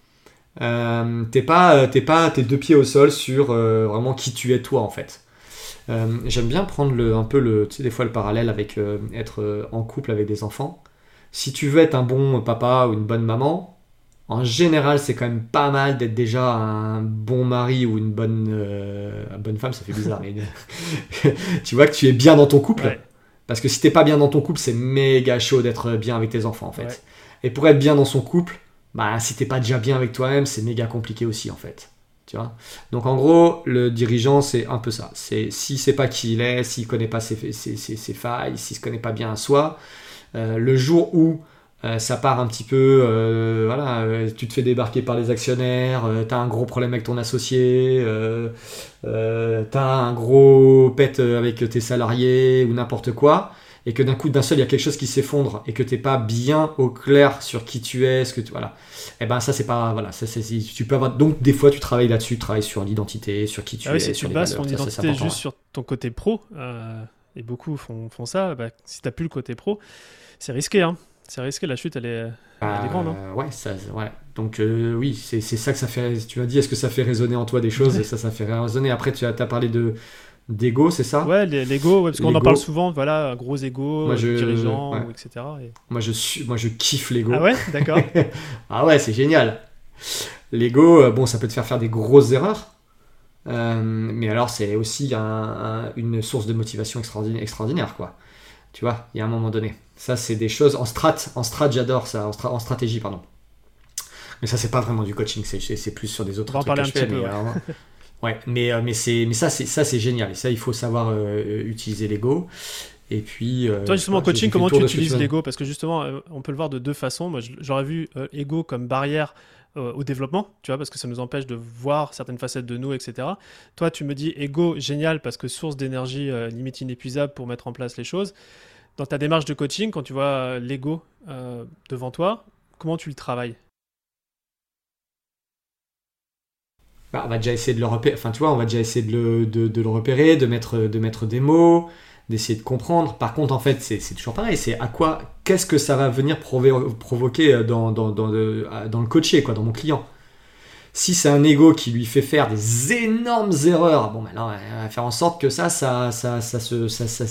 t'es pas, t'es pas tes deux pieds au sol sur vraiment qui tu es toi en fait. Euh, j'aime bien prendre le, un peu le, tu sais, des fois le parallèle avec euh, être euh, en couple avec des enfants. Si tu veux être un bon papa ou une bonne maman, en général, c'est quand même pas mal d'être déjà un bon mari ou une bonne, bonne femme, ça fait bizarre, <laughs> mais <laughs> tu vois que tu es bien dans ton couple. Parce que si t'es pas bien dans ton couple, c'est méga chaud d'être bien avec tes enfants en fait. Et pour être bien dans son couple, bah si t'es pas déjà bien avec toi-même, c'est méga compliqué aussi en fait. Donc en gros, le dirigeant, c'est un peu ça. C'est s'il sait pas qui il est, s'il connaît pas ses, failles, s'il se connaît pas bien à soi, euh, le jour où euh, ça part un petit peu, euh, voilà, tu te fais débarquer par les actionnaires, tu as un gros problème avec ton associé, tu as un gros pet avec tes salariés ou n'importe quoi, et que d'un coup, d'un seul, il y a quelque chose qui s'effondre et que tu n'es pas bien au clair sur qui tu es, ce que tu, voilà. Et eh ben ça c'est pas voilà, ça, tu peux avoir donc des fois tu travailles là-dessus, tu travailles sur l'identité, sur qui tu ah es, si sur tu bases ton identité juste sur ton côté pro, euh, et beaucoup font, font ça, bah, si t'as plus le côté pro, c'est risqué hein. C'est risqué, la chute elle est, bah, grande. Hein. ouais, ça, ouais. Donc euh, oui, c'est ça que ça fait. Tu m'as dit, est-ce que ça fait résonner en toi des choses? Ça, ça fait résonner. Après, tu as, as parlé de, d'ego, c'est ça Ouais, l'ego, parce qu'on en parle souvent, voilà, gros ego, dirigeant, etc. Moi, je, suis, moi, je kiffe l'ego. Ah ouais, d'accord. <laughs> ah ouais, c'est génial. L'ego, euh, bon, ça peut te faire faire des grosses erreurs, euh, mais alors c'est aussi une source de motivation extraordinaire, extraordinaire, quoi. Tu vois, il y a un moment donné. Ça, c'est des choses en strat, en strat, j'adore ça, en, stratégie, pardon. Mais ça, c'est pas vraiment du coaching, c'est plus sur des autres On trucs en parler un petit peu. Ouais, <laughs> euh, mais, c'est, mais ça, c'est, ça, c'est génial. Et ça, il faut savoir euh, utiliser l'ego. Et puis. Euh, Toi, justement, coaching, comment tu utilises l'ego? Parce que justement, on peut le voir de deux façons. Moi, j'aurais vu ego comme barrière au développement, tu vois, parce que ça nous empêche de voir certaines facettes de nous, etc. Toi, tu me dis ego, génial, parce que source d'énergie limite inépuisable pour mettre en place les choses. Dans ta démarche de coaching, quand tu vois l'ego devant toi, comment tu le travailles? Bah, on va déjà essayer de le repérer. Enfin, tu vois, on va déjà essayer de le, de, le repérer, de mettre, de mettre des mots, d'essayer de comprendre. Par contre, en fait, c'est toujours pareil. C'est à quoi, qu'est-ce que ça va venir provoquer dans, dans, dans, le, dans coaché, quoi, dans mon client. Si c'est un ego qui lui fait faire des énormes erreurs, bon, ben on va faire en sorte que ça, ça, ça, ça, ça,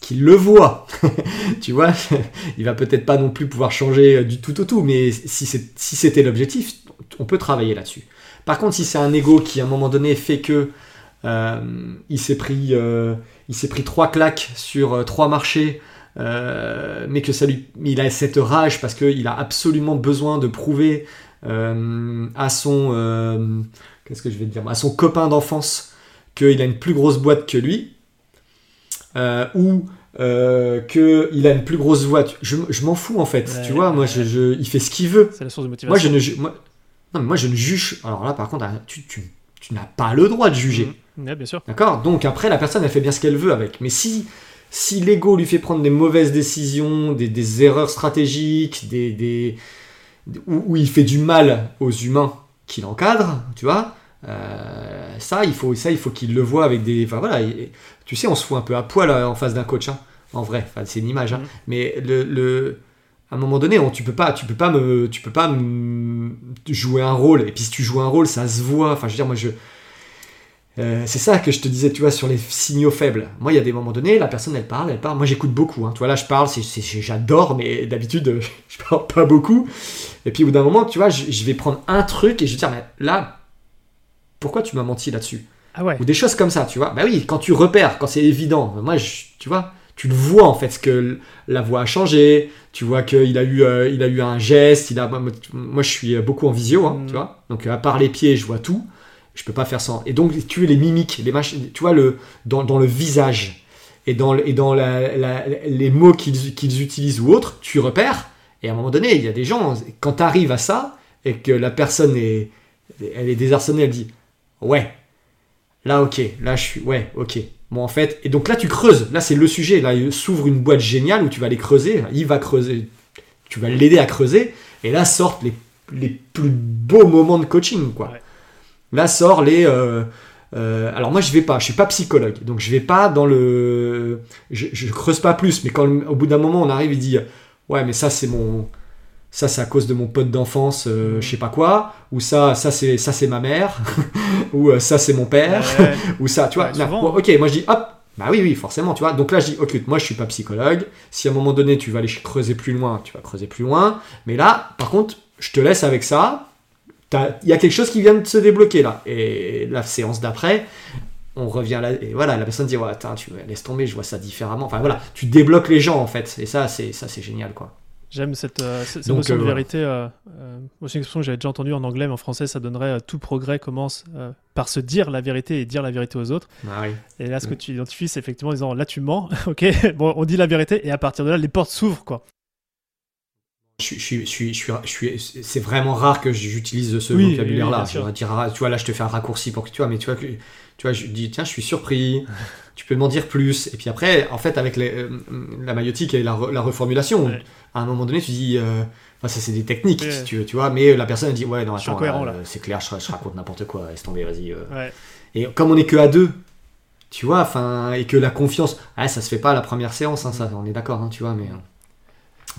qu'il le voit. <laughs> tu vois, <laughs> il va peut-être pas non plus pouvoir changer du tout au tout, mais si c'était l'objectif, on peut travailler là-dessus. Par contre, si c'est un ego qui à un moment donné fait que euh, il s'est pris, euh, il s'est pris trois claques sur euh, trois marchés, mais que ça lui, il a cette rage parce qu'il a absolument besoin de prouver à son, qu'est-ce que je vais dire, à son copain d'enfance qu'il a une plus grosse boîte que lui, ou qu'il a une plus grosse voiture. Je, m'en fous en fait, tu vois, moi je, il fait ce qu'il veut. C'est la source de motivation. Moi je ne, non, mais moi je ne juge. Alors là, par contre, tu, tu, tu n'as pas le droit de juger. Mmh. bien sûr. D'accord? Donc après, la personne, elle fait bien ce qu'elle veut avec. Mais si, si l'ego lui fait prendre des mauvaises décisions, des, des erreurs stratégiques, des, des où, il fait du mal aux humains qu'il encadre, tu vois, euh, ça, il faut, ça, il faut qu'il le voit avec des. Enfin voilà, tu sais, on se fout un peu à poil euh, en face d'un coach, hein, en vrai. Enfin, c'est une image, hein. Mmh. mais le, le à un moment donné, on, tu peux pas, tu peux pas me, tu peux pas jouer un rôle. Et puis si tu joues un rôle, ça se voit. Enfin, je veux dire, moi, je, euh, c'est ça que je te disais, tu vois, sur les signaux faibles. Moi, il y a des moments donnés, la personne, elle parle, elle parle. Moi, j'écoute beaucoup. Hein. Tu vois, là, je parle, j'adore, mais d'habitude, <laughs> je parle pas beaucoup. Et puis, au bout d'un moment, tu vois, je, vais prendre un truc et je vais dire, mais là, pourquoi tu m'as menti là-dessus? Ah ouais. Ou des choses comme ça, tu vois. Bah oui, quand tu repères, quand c'est évident, moi, je- tu vois, tu le vois en fait, ce que la voix a changé, tu vois qu'il a, eu, euh, il a eu un geste, il a, moi, je suis beaucoup en visio, hein, Mm. tu vois. Donc à part les pieds, je vois tout. Je peux pas faire sans. Et donc tu es les mimiques, les mach- tu vois, le, dans, dans le visage et dans, et dans la- la- les mots qu'ils qu'ils utilisent ou autres, tu repères. Et à un moment donné, il y a des gens, quand tu arrives à ça et que la personne est, elle est désarçonnée, elle dit Ouais, là, ok, là, je suis. Ouais, ok. Bon, en fait, et donc là, tu creuses. Là, c'est le sujet. Là, il s'ouvre une boîte géniale où tu vas aller creuser. Il va creuser. Tu vas l'aider à creuser. Et là sortent les, les plus beaux moments de coaching, quoi. Ouais. Là sort les. euh, euh, alors moi je vais pas, je suis pas psychologue, donc je vais pas dans le, je, je creuse pas plus, mais quand au bout d'un moment on arrive et dit, ouais mais ça c'est mon, ça c'est à cause de mon pote d'enfance, euh, Mhm. je sais pas quoi, ou ça ça c'est ça c'est ma mère, <laughs> ou euh, ça c'est mon père, Ouais. <laughs> ou ça, tu vois. Ouais, non, souvent, bon, ok, moi je dis hop, bah oui oui forcément, tu vois. Donc là je dis ok, moi je suis pas psychologue. Si à un moment donné tu vas aller creuser plus loin, tu vas creuser plus loin. Mais là, par contre, je te laisse avec ça. Il y a quelque chose qui vient de se débloquer là. Et la séance d'après, on revient là et voilà, la personne dit ouais, tu laisse tomber, je vois ça différemment. Enfin voilà, tu débloques les gens en fait. Et ça c'est ça c'est génial quoi. J'aime cette, euh, cette Donc, notion euh, de voilà. vérité. euh, euh, c'est une expression que j'avais déjà entendue en anglais, mais en français, ça donnerait euh, tout progrès commence euh, par se dire la vérité et dire la vérité aux autres. Ah oui. Et là, ce que Mm. tu identifies, c'est effectivement en disant là, tu mens, <laughs> ok, bon, on dit la vérité, et à partir de là, les portes s'ouvrent, quoi. Je suis, je suis, je suis, je c'est vraiment rare que j'utilise ce Oui, vocabulaire-là. oui, tu vois, là, je te fais un raccourci pour que tu vois, mais tu vois, que, tu vois, je dis, tiens, je suis surpris. <laughs> tu peux m'en dire plus. Et puis après, en fait, avec les, euh, la maïotique et la, re- la reformulation, Ouais. à un moment donné, tu dis, euh, enfin, ça, c'est des techniques, Ouais. si tu veux, tu vois, mais la personne dit, ouais, non, attends, euh, c'est clair, je, je raconte n'importe quoi, laisse tomber, vas-y. euh. Ouais. Et comme on est que à deux, tu vois, enfin, et que la confiance, ah, ça se fait pas à la première séance, hein, ça, on est d'accord, hein, tu vois, mais.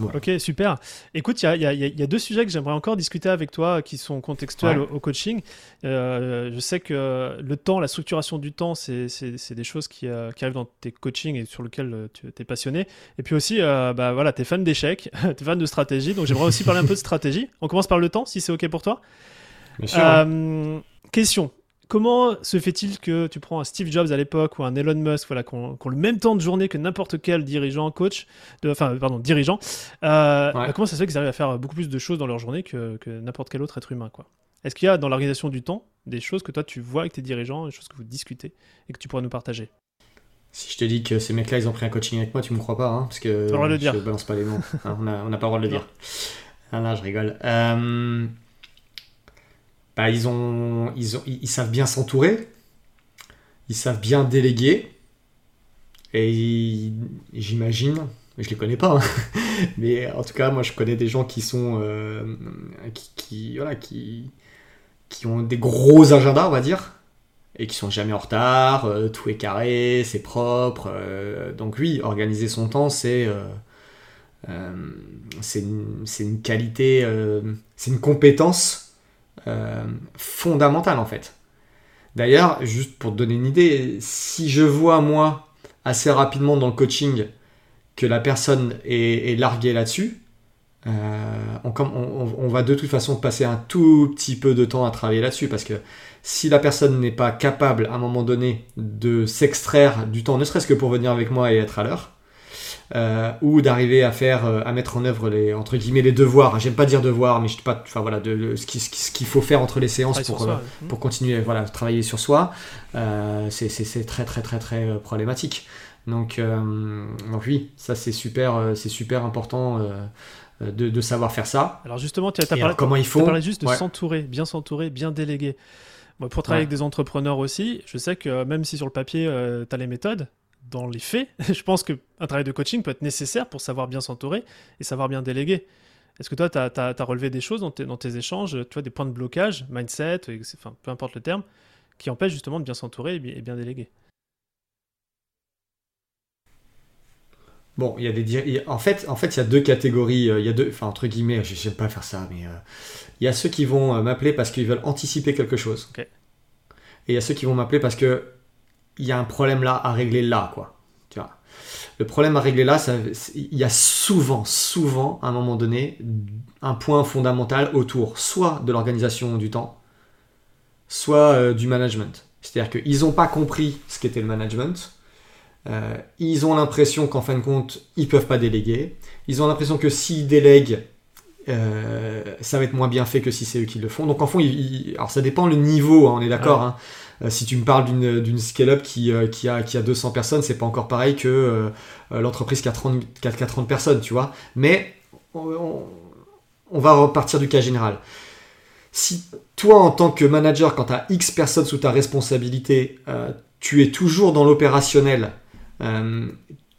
Ok, super. Écoute, il y y a- il y a deux sujets que j'aimerais encore discuter avec toi qui sont contextuels Ouais. au, au coaching. Euh, je sais que le temps, la structuration du temps, c'est des choses qui, euh, qui arrivent dans tes coachings et sur lesquelles euh, tu es passionné. Et puis aussi, euh, bah, voilà, tu es fan d'échecs, <laughs> tu es fan de stratégie. Donc j'aimerais aussi parler un peu de stratégie. On commence par le temps, si c'est OK pour toi. Bien sûr. question. Comment se fait-il que tu prends un Steve Jobs à l'époque ou un Elon Musk, voilà, qui ont, le même temps de journée que n'importe quel dirigeant, coach, de, enfin, pardon, dirigeant, euh, Ouais. bah, comment ça se fait qu'ils arrivent à faire beaucoup plus de choses dans leur journée que, que n'importe quel autre être humain, quoi? Est-ce qu'il y a dans l'organisation du temps des choses que toi tu vois avec tes dirigeants, des choses que vous discutez et que tu pourrais nous partager? Si je te dis que ces mecs-là, ils ont pris un coaching avec moi, tu me crois pas, hein, parce que je dire. balance pas les noms. <laughs> Hein, on n'a pas le droit de le Non. dire. Ah là, je rigole. Euh, bah, ils, savent bien s'entourer, ils savent bien déléguer, et j'imagine, je les connais pas, hein, <laughs> mais en tout cas, moi je connais des gens qui sont. euh, qui, ont des gros agendas, on va dire et qui sont jamais en retard, euh, tout est carré, c'est propre. euh, donc oui, organiser son temps, c'est c'est une, qualité, c'est une compétence fondamentale en fait. D'ailleurs, juste pour te donner une idée, si je vois moi assez rapidement dans le coaching que la personne est, larguée là-dessus, euh, on- on va de toute façon passer un tout petit peu de temps à travailler là-dessus parce que si la personne n'est pas capable à un moment donné de s'extraire du temps, ne serait-ce que pour venir avec moi et être à l'heure, euh, ou d'arriver à faire, euh, à mettre en œuvre les entre guillemets les devoirs. J'aime pas dire devoirs, mais je sais pas, enfin voilà, de, de- ce qui- ce qu'il faut faire entre les séances pour, soi, euh, pour continuer voilà travailler sur soi. euh, c'est très très très très problématique. Donc, donc oui, ça c'est super, c'est super important de, de savoir faire ça. Alors justement, tu as parlé, alors, comment il faut juste de Ouais. s'entourer, bien s'entourer, bien déléguer. Moi, pour travailler Ouais. avec des entrepreneurs aussi, je sais que même si sur le papier, tu as les méthodes, dans les faits, <laughs> je pense qu'un travail de coaching peut être nécessaire pour savoir bien s'entourer et savoir bien déléguer. Est-ce que toi, tu as, relevé des choses dans tes, dans tes échanges, tu vois, des points de blocage, mindset, et- enfin, peu importe le terme, qui empêchent justement de bien s'entourer et, bi- et bien déléguer? Bon, il y a des en fait, en fait, il y a deux catégories. euh, Il y a deux, enfin entre guillemets, je j'aime pas faire ça, mais euh, il y a ceux qui vont euh, m'appeler parce qu'ils veulent anticiper quelque chose. Et il y a ceux qui vont m'appeler parce que il y a un problème là à régler là, quoi. Tu vois. Le problème à régler là, il y a souvent, souvent, à un moment donné, un point fondamental autour, soit de l'organisation du temps, soit euh, du management. C'est-à-dire qu'ils n'ont pas compris ce qu'était le management. Euh, ils ont l'impression qu'en fin de compte, ils peuvent pas déléguer. Ils ont l'impression que s'ils délèguent, euh, ça va être moins bien fait que si c'est eux qui le font. Donc en fond, alors ça dépend le niveau, hein, on est d'accord. Hein. Euh, si tu me parles d'une scale-up qui, qui, a, qui a 200 personnes, c'est pas encore pareil que l'entreprise qui a 30, qui, a 30 personnes, tu vois. Mais on, va repartir du cas général. Si toi, en tant que manager, quand tu as X personnes sous ta responsabilité, tu es toujours dans l'opérationnel euh,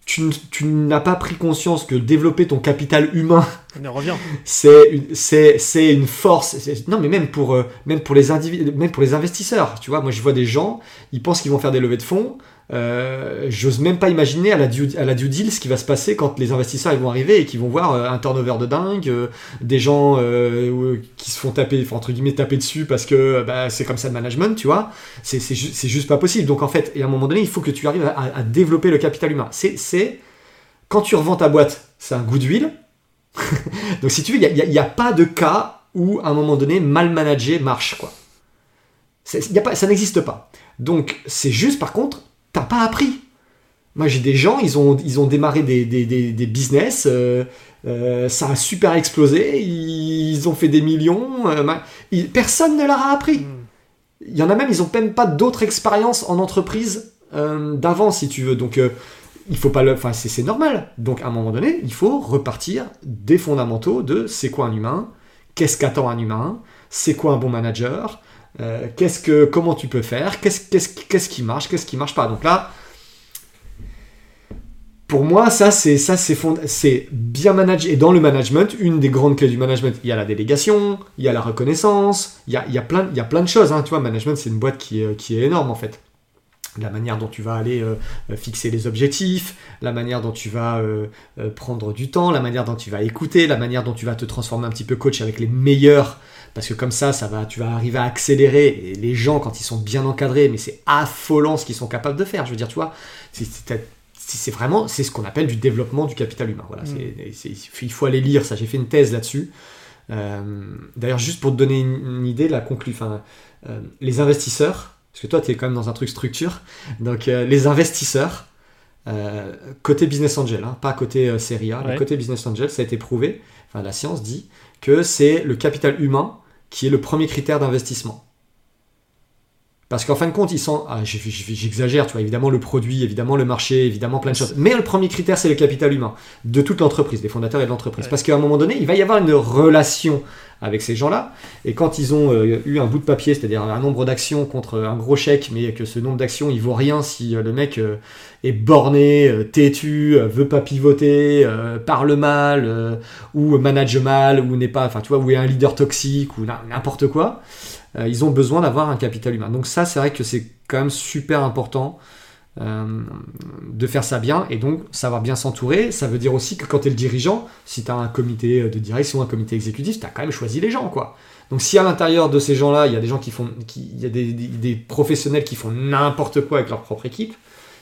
tu, n'as pas pris conscience que développer ton capital humain, c'est une force. Non, mais même pour, euh, même, pour les même pour les investisseurs, tu vois, moi je vois des gens, ils pensent qu'ils vont faire des levées de fonds, euh, j'ose même pas imaginer à la, due, à la due deal ce qui va se passer quand les investisseurs ils vont arriver et qu'ils vont voir euh, un turnover de dingue, euh, des gens qui se font taper, entre guillemets taper dessus parce que bah, c'est comme ça le management, tu vois. C'est juste pas possible. Donc en fait, et à un moment donné, il faut que tu arrives à, développer le capital humain. C'est quand tu revends ta boîte, c'est un goût d'huile. <laughs> Donc si tu veux, il n'y a, pas de cas où à un moment donné, mal managé marche. quoi. Ça n'existe pas. Donc c'est juste par contre t'as pas appris. Moi, j'ai des gens, ils ont, ils ont démarré des, des, business, euh, euh, ça a super explosé, ils ont fait des millions, euh, personne ne leur a appris. Il y en a même, ils ont même pas d'autres expériences en entreprise d'avant, si tu veux. Donc, il faut pas le, enfin, c'est normal. Donc, à un moment donné, il faut repartir des fondamentaux de c'est quoi un humain, qu'est-ce qu'attend un humain, c'est quoi un bon manager, euh, qu'est-ce que, comment tu peux faire, qu'est-ce, qu'est-ce, qu'est-ce qui marche, qu'est-ce qui marche pas? Donc là, pour moi, ça c'est ça c'est c'est bien managé. Et dans le management, une des grandes clés du management, il y a la délégation, il y a la reconnaissance, il y a, il y a plein il y a plein de choses. Hein. Tu vois, management c'est une boîte qui est, qui est énorme en fait. La manière dont tu vas aller euh, fixer les objectifs, la manière dont tu vas euh, prendre du temps, la manière dont tu vas écouter, la manière dont tu vas te transformer un petit peu coach avec les meilleurs parce que comme ça, ça va, tu vas arriver à accélérer. Et les gens, quand ils sont bien encadrés, mais c'est affolant ce qu'ils sont capables de faire. Je veux dire, tu vois, c'est vraiment, c'est ce qu'on appelle du développement du capital humain. Voilà, mm. il faut aller lire ça. J'ai fait une thèse là-dessus. Euh, d'ailleurs, juste pour te donner une, idée, la conclu, enfin, euh, les investisseurs, parce que toi, tu es quand même dans un truc structure, donc euh, les investisseurs, côté business angel, hein, pas côté série A, côté business angel, ça a été prouvé, enfin, la science dit que c'est le capital humain qui est le premier critère d'investissement. Parce qu'en fin de compte, ils sont. Ah, j'exagère, tu vois, évidemment le produit, évidemment le marché, évidemment plein de choses. Mais le premier critère, c'est le capital humain de toute l'entreprise, des fondateurs et de l'entreprise. Parce qu'à un moment donné, il va y avoir une relation avec ces gens-là. Et quand ils ont euh, eu un bout de papier, c'est-à-dire un nombre d'actions contre un gros chèque, mais que ce nombre d'actions, il vaut rien si euh, le mec euh, est borné, têtu, veut pas pivoter, parle mal, ou manage mal, ou n'est pas, enfin tu vois, ou est un leader toxique, ou n'importe quoi. Ils ont besoin d'avoir un capital humain. Donc ça, c'est vrai que c'est quand même super important euh, de faire ça bien et donc savoir bien s'entourer. Ça veut dire aussi que quand tu es le dirigeant, si tu as un comité de direction, un comité exécutif, tu as quand même choisi les gens. quoi. Donc si à l'intérieur de ces gens-là, il y a des gens qui font, il y a des, professionnels qui font n'importe quoi avec leur propre équipe,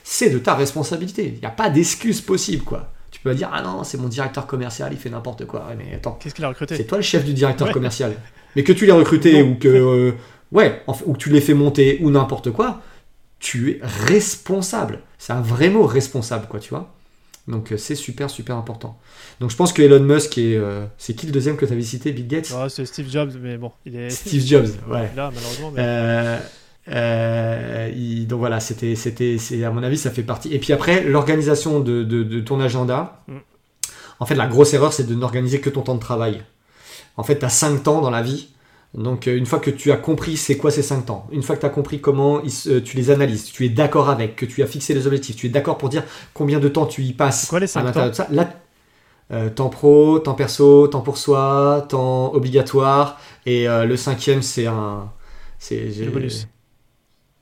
c'est de ta responsabilité. Il n'y a pas d'excuse possible. quoi. Tu peux pas dire ah non c'est mon directeur commercial il fait n'importe quoi. mais attends. Qu'est-ce qu'il a recruté? C'est toi le chef du directeur commercial mais que tu l'aies recruté ou que euh, ouais, ou que tu l'aies fait monter ou n'importe quoi, tu es responsable. C'est un vrai mot responsable, quoi, tu vois. Donc euh, c'est super super important. Donc je pense que Elon Musk est euh, c'est qui le deuxième que tu avais cité Bill Gates? Ah, C'est Steve Jobs mais bon il est Steve Jobs ouais. Là malheureusement. donc voilà c'était c'était c'est à mon avis ça fait partie. Et puis après l'organisation de, de, ton agenda. Mm. En fait la grosse erreur c'est de n'organiser que ton temps de travail. En fait, tu as 5 temps dans la vie. Donc, euh, une fois que tu as compris c'est quoi ces 5 temps, une fois que tu as compris comment euh, tu les analyses, tu es d'accord avec, que tu as fixé les objectifs, tu es d'accord pour dire combien de temps tu y passes quoi, les 5 à l'intérieur de ça, là, euh, temps pro, temps perso, temps pour soi, temps obligatoire, et le cinquième c'est un. C'est le bonus.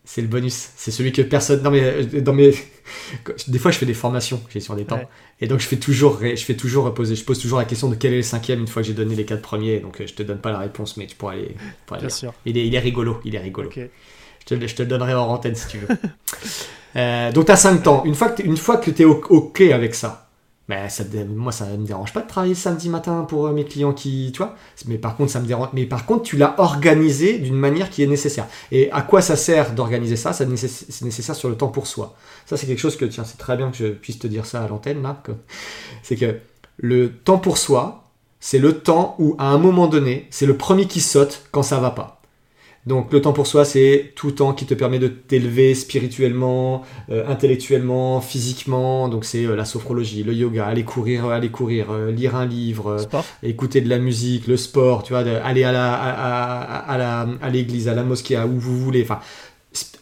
C'est le bonus. C'est celui que personne. Non mais dans mes <laughs> des fois, je fais des formations, j'ai sur des temps. Et donc, je fais toujours, je fais toujours reposer. Je pose toujours la question de quel est le cinquième une fois que j'ai donné les quatre premiers. Donc, euh, je te donne pas la réponse, mais tu pourras aller. Bien sûr. Il est, il est rigolo. Il est rigolo. Je, te, je, te, le donnerai en antenne si tu veux. <laughs> euh, donc, tu as cinq temps. Une fois que tu es OK avec ça, Ben, ça, moi, ça me dérange pas de travailler samedi matin pour mes clients qui, tu vois. Mais par contre, ça me dérange. Mais par contre, tu l'as organisé d'une manière qui est nécessaire. Et à quoi ça sert d'organiser ça? C'est nécessaire sur le temps pour soi. Ça, c'est quelque chose que, tiens, c'est très bien que je puisse te dire ça à l'antenne là. C'est que le temps pour soi, c'est le temps où, à un moment donné, c'est le premier qui saute quand ça va pas. Donc le temps pour soi, c'est tout temps qui te permet de t'élever spirituellement, euh, intellectuellement, physiquement. Donc c'est euh, la sophrologie, le yoga, aller courir, aller courir, euh, lire un livre, écouter de la musique, le sport, tu vois, aller à la à, la à l'église, à la mosquée, à où vous voulez. Enfin,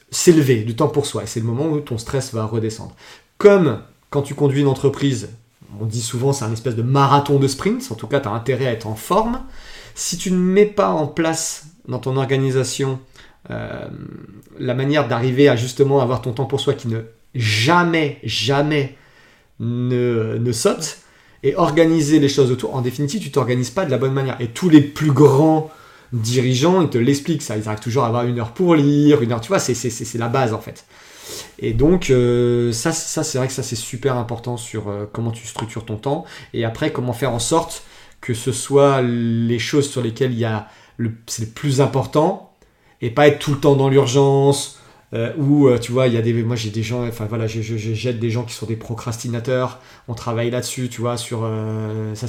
s'élever, du temps pour soi. C'est le moment où ton stress va redescendre. Comme quand tu conduis une entreprise, on dit souvent c'est un espèce de marathon de sprint. En tout cas, tu as intérêt à être en forme. Si tu ne mets pas en place dans ton organisation euh, la manière d'arriver à justement avoir ton temps pour soi qui ne jamais, jamais ne, saute et organiser les choses autour. En définitive, tu t'organises pas de la bonne manière. Et tous les plus grands dirigeants, ils te l'expliquent ça. Ils arrivent toujours à avoir une heure pour lire, une heure, tu vois, c'est la base en fait. Et donc, euh, ça, ça c'est vrai que ça, c'est super important sur euh, comment tu structures ton temps. Et après, comment faire en sorte que ce soit les choses sur lesquelles il y a c'est le plus important et pas être tout le temps dans l'urgence euh, ou euh, tu vois il y a des moi j'ai des gens enfin voilà je, jette des gens qui sont des procrastinateurs on travaille là-dessus tu vois sur euh, ça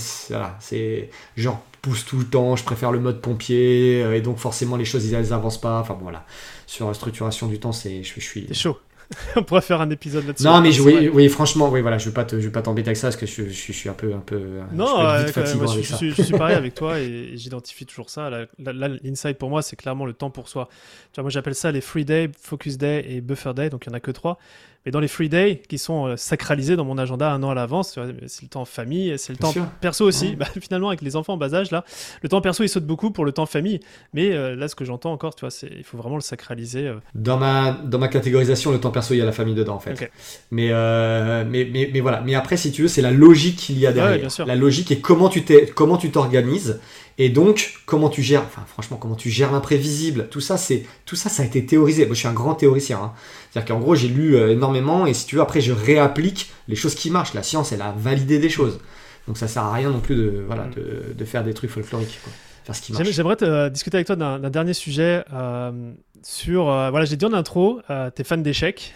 c'est genre pousse tout le temps je préfère le mode pompier et donc forcément les choses elles avancent pas enfin voilà. Sur la structuration du temps c'est je, suis chaud <laughs> on pourrait faire un épisode là-dessus. Non, mais oui, oui, franchement, oui, voilà, je je vais pas t'embêter avec ça parce que je, je, suis un peu, un peu. Non, je, suis, pareil <laughs> avec toi et, j'identifie toujours ça. L'insight pour moi, c'est clairement le temps pour soi. Tu vois, moi, j'appelle ça les free day, focus day et buffer day. Donc, il y en a que trois. Mais dans les free days, qui sont euh, sacralisés dans mon agenda un an à l'avance, c'est le temps famille, c'est le temps perso aussi. <laughs> Bah, finalement, avec les enfants en bas âge, là, le temps perso, il saute beaucoup pour le temps famille. Mais euh, là, ce que j'entends encore, tu vois, c'est il faut vraiment le sacraliser. Euh. Dans, ma, dans ma catégorisation, le temps perso, il y a la famille dedans, en fait. Mais, mais, mais, mais, voilà. Mais après, si tu veux, c'est la logique qu'il y a derrière. la logique et comment tu t'organises et donc, comment tu gères, enfin franchement, comment tu gères l'imprévisible, tout ça, c'est tout ça, ça a été théorisé. Moi, je suis un grand théoricien. Hein. C'est-à-dire qu'en gros, j'ai lu euh, énormément, et si tu veux, après, je réapplique les choses qui marchent. La science, elle a validé des choses. Donc, ça sert à rien non plus de, voilà, de, faire des trucs folkloriques. Faire ce qui marche. J'aimerais euh, discuter avec toi d'un dernier sujet euh, sur. voilà, j'ai dit en intro, t'es fan d'échecs.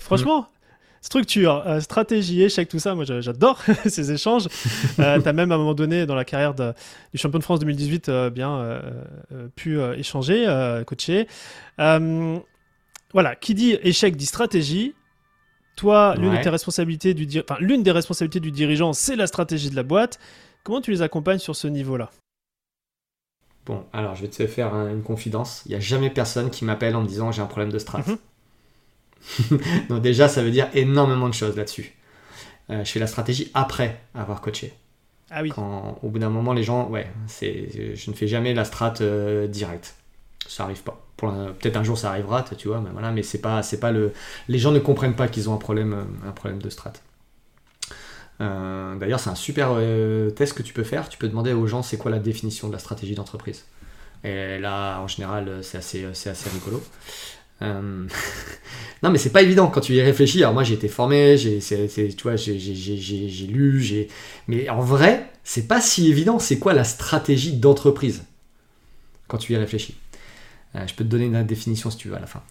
franchement, structure, euh, stratégie, échec, tout ça, moi j'adore <laughs> ces échanges. Euh, <laughs> tu as même à un moment donné dans la carrière du champion de France 2018 euh, bien pu échanger, coacher. voilà, qui dit échec dit stratégie. Toi, l'une des responsabilités du l'une des responsabilités du dirigeant, c'est la stratégie de la boîte. Comment tu les accompagnes sur ce niveau-là? Bon, alors je vais te faire une confidence. Il n'y a jamais personne qui m'appelle en me disant j'ai un problème de strat. Mhm. <laughs> Donc déjà, ça veut dire énormément de choses là-dessus. Euh, je fais la stratégie après avoir coaché. Ah oui. Quand, au bout d'un moment, les gens, ouais, c'est, je ne fais jamais la strat euh, directe. Ça arrive pas. peut-être un jour ça arrivera, tu vois, mais voilà, mais c'est pas, c'est pas le. Les gens ne comprennent pas qu'ils ont un problème, un problème de strat. Euh, d'ailleurs, c'est un super test que tu peux faire. Tu peux demander aux gens c'est quoi la définition de la stratégie d'entreprise? Et là, en général, c'est assez, c'est assez rigolo. Euh, <laughs> non, mais c'est pas évident quand tu y réfléchis. Alors, moi, j'ai été formé, j'ai, tu vois, j'ai, lu, j'ai. Mais en vrai, c'est pas si évident. C'est quoi la stratégie d'entreprise quand tu y réfléchis? Euh, Je peux te donner une définition si tu veux à la fin.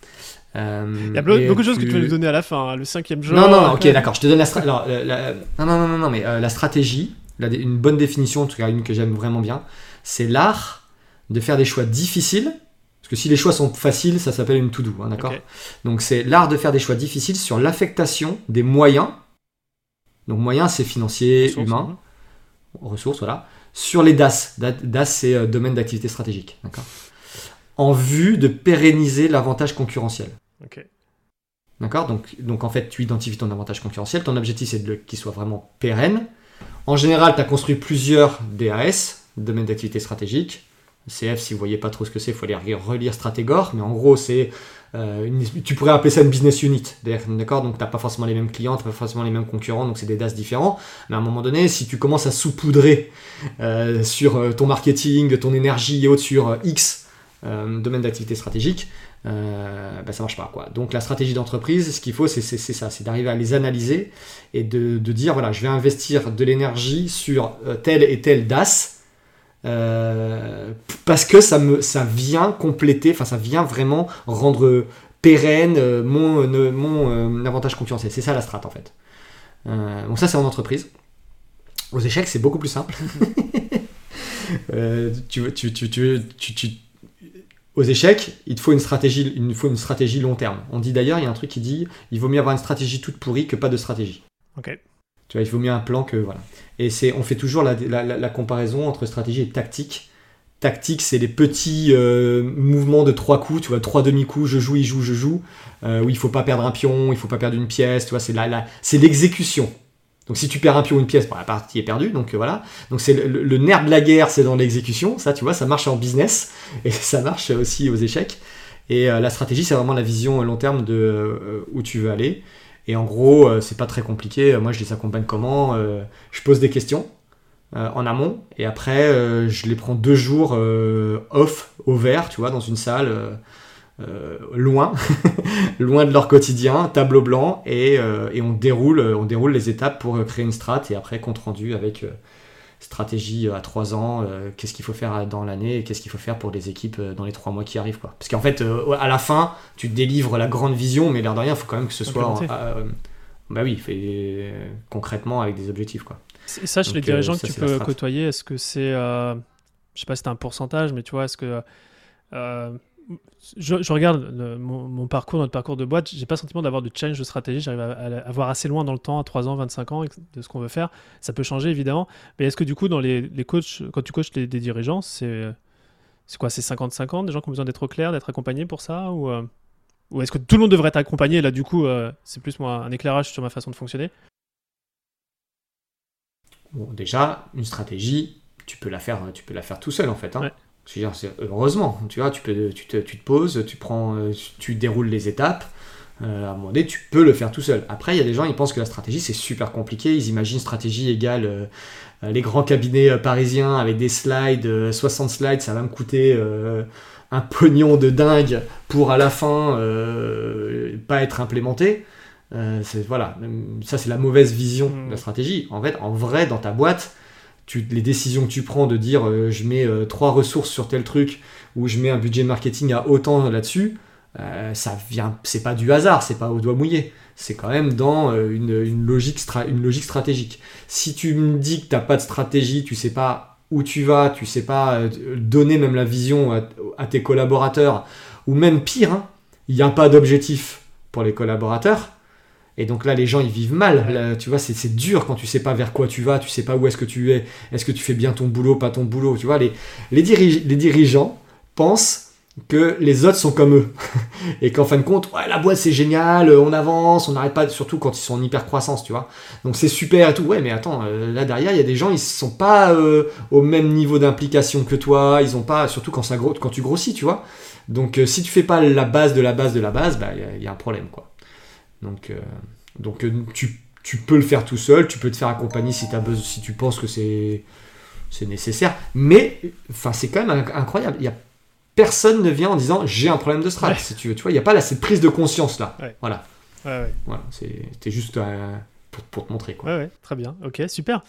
Euh, Il y a beaucoup de choses que tu vas nous donner à la fin. Hein. Le cinquième genre. Non, non, ok, d'accord. Je te donne la, stratégie. non, non, non, non, non, mais la stratégie, une bonne définition, en tout cas une que j'aime vraiment bien, c'est l'art de faire des choix difficiles parce que si les choix sont faciles, ça s'appelle une to-do, hein, d'accord Donc c'est l'art de faire des choix difficiles sur l'affectation des moyens. Donc moyens, c'est financier, humain, ressources, voilà. Sur les DAS. DAS, c'est euh, domaine d'activité stratégique, d'accord En vue de pérenniser l'avantage concurrentiel. D'accord donc, donc en fait, tu identifies ton avantage concurrentiel. Ton objectif, c'est qu'il soit vraiment pérenne. En général, tu as construit plusieurs DAS, domaine d'activité stratégique CF, si vous voyez pas trop ce que c'est, il faut aller relire Stratégor, mais en gros, c'est euh, tu pourrais appeler ça une business unit, d'accord Donc t'as pas forcément les mêmes clients, t'as pas forcément les mêmes concurrents, donc c'est des DAS différents. Mais à un moment donné, si tu commences à saupoudrer euh, sur euh, ton marketing, ton énergie et autres sur X domaine d'activité stratégique, euh, ben ça marche pas. Quoi. Donc la stratégie d'entreprise, ce qu'il faut, c'est ça, c'est d'arriver à les analyser et de, de, dire, voilà, je vais investir de l'énergie sur tel et tel DAS. Parce que ça, me, ça vient compléter, enfin ça vient vraiment rendre pérenne mon, mon avantage concurrentiel. C'est ça la strat en fait. donc ça c'est en entreprise. Aux échecs, c'est beaucoup plus simple. <laughs> euh, tu, tu, tu, aux échecs, il te faut une stratégie, il faut une stratégie long terme. On dit d'ailleurs, il y a un truc qui dit, il vaut mieux avoir une stratégie toute pourrie que pas de stratégie. Ok. Tu vois, il vaut mieux un plan que voilà. Et c'est, on fait toujours la, la, comparaison entre stratégie et tactique. Tactique, c'est les petits euh, mouvements de trois coups, tu vois, trois demi-coups, je joue, il joue, je joue, euh, où il faut pas perdre un pion, il faut pas perdre une pièce, tu vois, c'est la, c'est l'exécution. Donc si tu perds un pion ou une pièce, la partie est perdue. Donc euh, voilà. Donc c'est le, nerf de la guerre, c'est dans l'exécution. Ça, tu vois, ça marche en business <laughs> et ça marche aussi aux échecs. Et euh, la stratégie, c'est vraiment la vision long terme de où tu veux aller. Et en gros, c'est pas très compliqué. Moi, je les accompagne comment Je pose des questions en amont et après, je les prends deux jours off au vert, tu vois, dans une salle euh, loin, <laughs> loin de leur quotidien, tableau blanc, et, euh, on, déroule, on déroule les étapes pour créer une strat, et après compte rendu avec euh, stratégie à trois ans, qu'est-ce qu'il faut faire dans l'année, et qu'est-ce qu'il faut faire pour les équipes dans les trois mois qui arrivent. Quoi. Parce qu'en fait, à la fin, tu délivres la grande vision, mais l'air de rien, il faut quand même que ce soit... bah oui, fait, concrètement avec des objectifs. Quoi. Et ça, chez les dirigeants que tu peux côtoyer, est-ce que c'est... je sais pas si c'est un pourcentage, mais tu vois, est-ce que je, regarde mon, parcours, notre parcours de boîte, j'ai pas le sentiment d'avoir de challenge de stratégie, j'arrive à, à, voir assez loin dans le temps, à 3 ans, 25 ans, de ce qu'on veut faire. Ça peut changer évidemment, mais est-ce que du coup, dans les, les coachs, quand tu coaches des dirigeants, c'est quoi C'est 50-50, des gens qui ont besoin d'être au clair, d'être accompagnés pour ça Ou, euh, ou est-ce que tout le monde devrait être accompagné? Là, du coup, euh, c'est plus moi un éclairage sur ma façon de fonctionner. Bon, déjà, une stratégie, tu peux la faire, tu peux la faire tout seul en fait. Hein heureusement, tu vois, tu, peux, tu, te, tu te poses, tu, prends, euh, tu déroules les étapes. Euh, à un moment donné, tu peux le faire tout seul. Après, il y a des gens, ils pensent que la stratégie, c'est super compliqué. Ils imaginent stratégie égale euh, les grands cabinets parisiens avec des slides, 60 slides, ça va me coûter un pognon de dingue pour à la fin pas être implémenté. voilà, ça c'est la mauvaise vision de la mmh. stratégie. En fait, en vrai, dans ta boîte, les décisions que tu prends de dire euh, je mets euh, trois ressources sur tel truc ou je mets un budget marketing à autant là-dessus, euh, ça vient, c'est pas du hasard, c'est pas au doigt mouillé. C'est quand même dans une, logique une logique stratégique. Si tu me dis que tu n'as pas de stratégie, tu sais pas où tu vas, tu sais pas donner même la vision à, tes collaborateurs, ou même pire, hein, il n'y a pas d'objectif pour les collaborateurs, et donc là, les gens, ils vivent mal. tu vois, c'est dur quand tu sais pas vers quoi tu vas, tu sais pas où est-ce que tu es, est-ce que tu fais bien ton boulot, pas ton boulot. Tu vois, les, les, les dirigeants pensent que les autres sont comme eux. <laughs> et qu'en fin de compte, ouais, la boîte c'est génial, on avance, on n'arrête pas, surtout quand ils sont en hyper croissance, tu vois. Donc c'est super et tout. Ouais, mais attends, euh, là derrière, il y a des gens, ils sont pas euh, au même niveau d'implication que toi, ils ont pas, surtout quand, ça, quand tu grossis, tu vois. Donc euh, si tu fais pas la base de la base de la base, bah il y, y, a un problème, quoi. Donc, euh, donc euh, tu, tu, peux le faire tout seul, tu peux te faire accompagner si, as besoin, si tu penses que c'est nécessaire. Mais enfin, c'est quand même incroyable. Il y a, personne ne vient en disant j'ai un problème de stress si tu veux. Tu vois, il n'y a pas là, cette prise de conscience là. Voilà. voilà C'était juste euh, pour, pour, te montrer. Quoi. Ouais, très bien. Ok, super.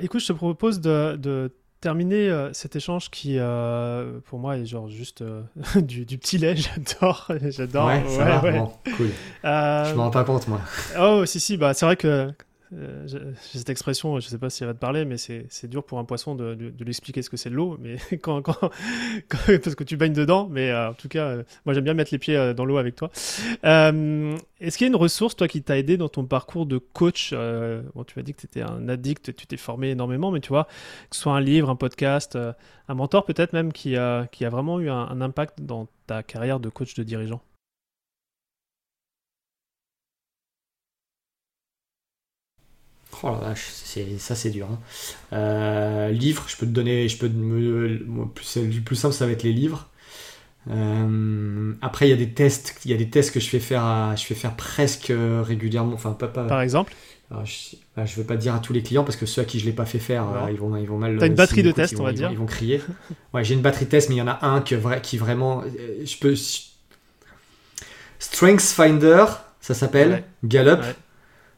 écoute, je te propose de, de terminer euh, cet échange qui, euh, pour moi, est genre juste euh, <laughs> du, petit lait. <laughs> J'adore. J'adore. Ouais, ça va, Bon, cool. Je m'en rends pas compte, moi. Oh, si, si. Bah, c'est vrai que euh, cette expression, je ne sais pas si elle va te parler, mais c'est dur pour un poisson de, de, lui expliquer ce que c'est l'eau, mais <laughs> quand, quand, parce que tu baignes dedans. Mais euh, en tout cas, euh, moi j'aime bien mettre les pieds dans l'eau avec toi. Est-ce qu'il y a une ressource, toi, qui t'a aidé dans ton parcours de coach? Tu m'as dit que tu étais un addict, tu t'es formé énormément, mais tu vois, que ce soit un livre, un podcast, un mentor peut-être même qui a vraiment eu un impact dans ta carrière de coach de dirigeant? Oh la vache, ça c'est dur. Hein. Euh, livre, je peux te donner, je peux me, le plus simple ça va être les livres. Euh, après, il y a des tests, il y a des tests que je fais faire, à- je fais faire presque euh, régulièrement. Enfin, pas, pas, Par exemple, alors, je, bah, je veux pas dire à tous les clients parce que ceux à qui je l'ai pas fait faire, euh, ils vont, ils vont mal. T'as une batterie de tests, on va ils dire. vont- Ils vont crier. <laughs> ouais, j'ai une batterie de test, mais il y en a un que qui vraiment, je peux. Strength Finder, ça s'appelle. Ouais. Gallup. Ouais.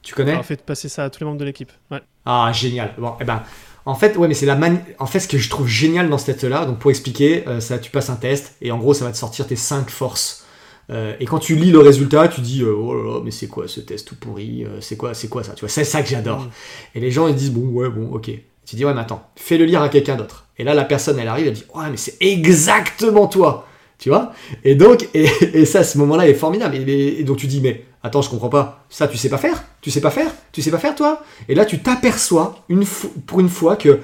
Tu connais on fait passer ça à tous les membres de l'équipe. Ouais. Ah, génial. Bon, eh ben, en fait, ouais, mais c'est la mani- En fait, ce que je trouve génial dans ce test-là, donc pour expliquer, euh, ça, tu passes un test et en gros, ça va te sortir tes 5 forces. Euh, et quand tu lis le résultat, tu dis, euh, oh là là, mais c'est quoi ce test tout pourri C'est quoi, c'est quoi ça Tu vois, c'est ça que j'adore. Mm. Et les gens ils disent, bon, ouais, bon, ok. Tu dis, ouais, mais attends, fais le lire à quelqu'un d'autre. Et là, la personne, elle arrive, elle dit, ouais, mais c'est exactement toi. Tu vois? Et donc, et, ça, ce moment-là, est formidable. Et, donc, tu dis, mais attends, je comprends pas. Ça, tu sais pas faire? Tu sais pas faire? Tu sais pas faire, toi? Et là, tu t'aperçois, une pour une fois, que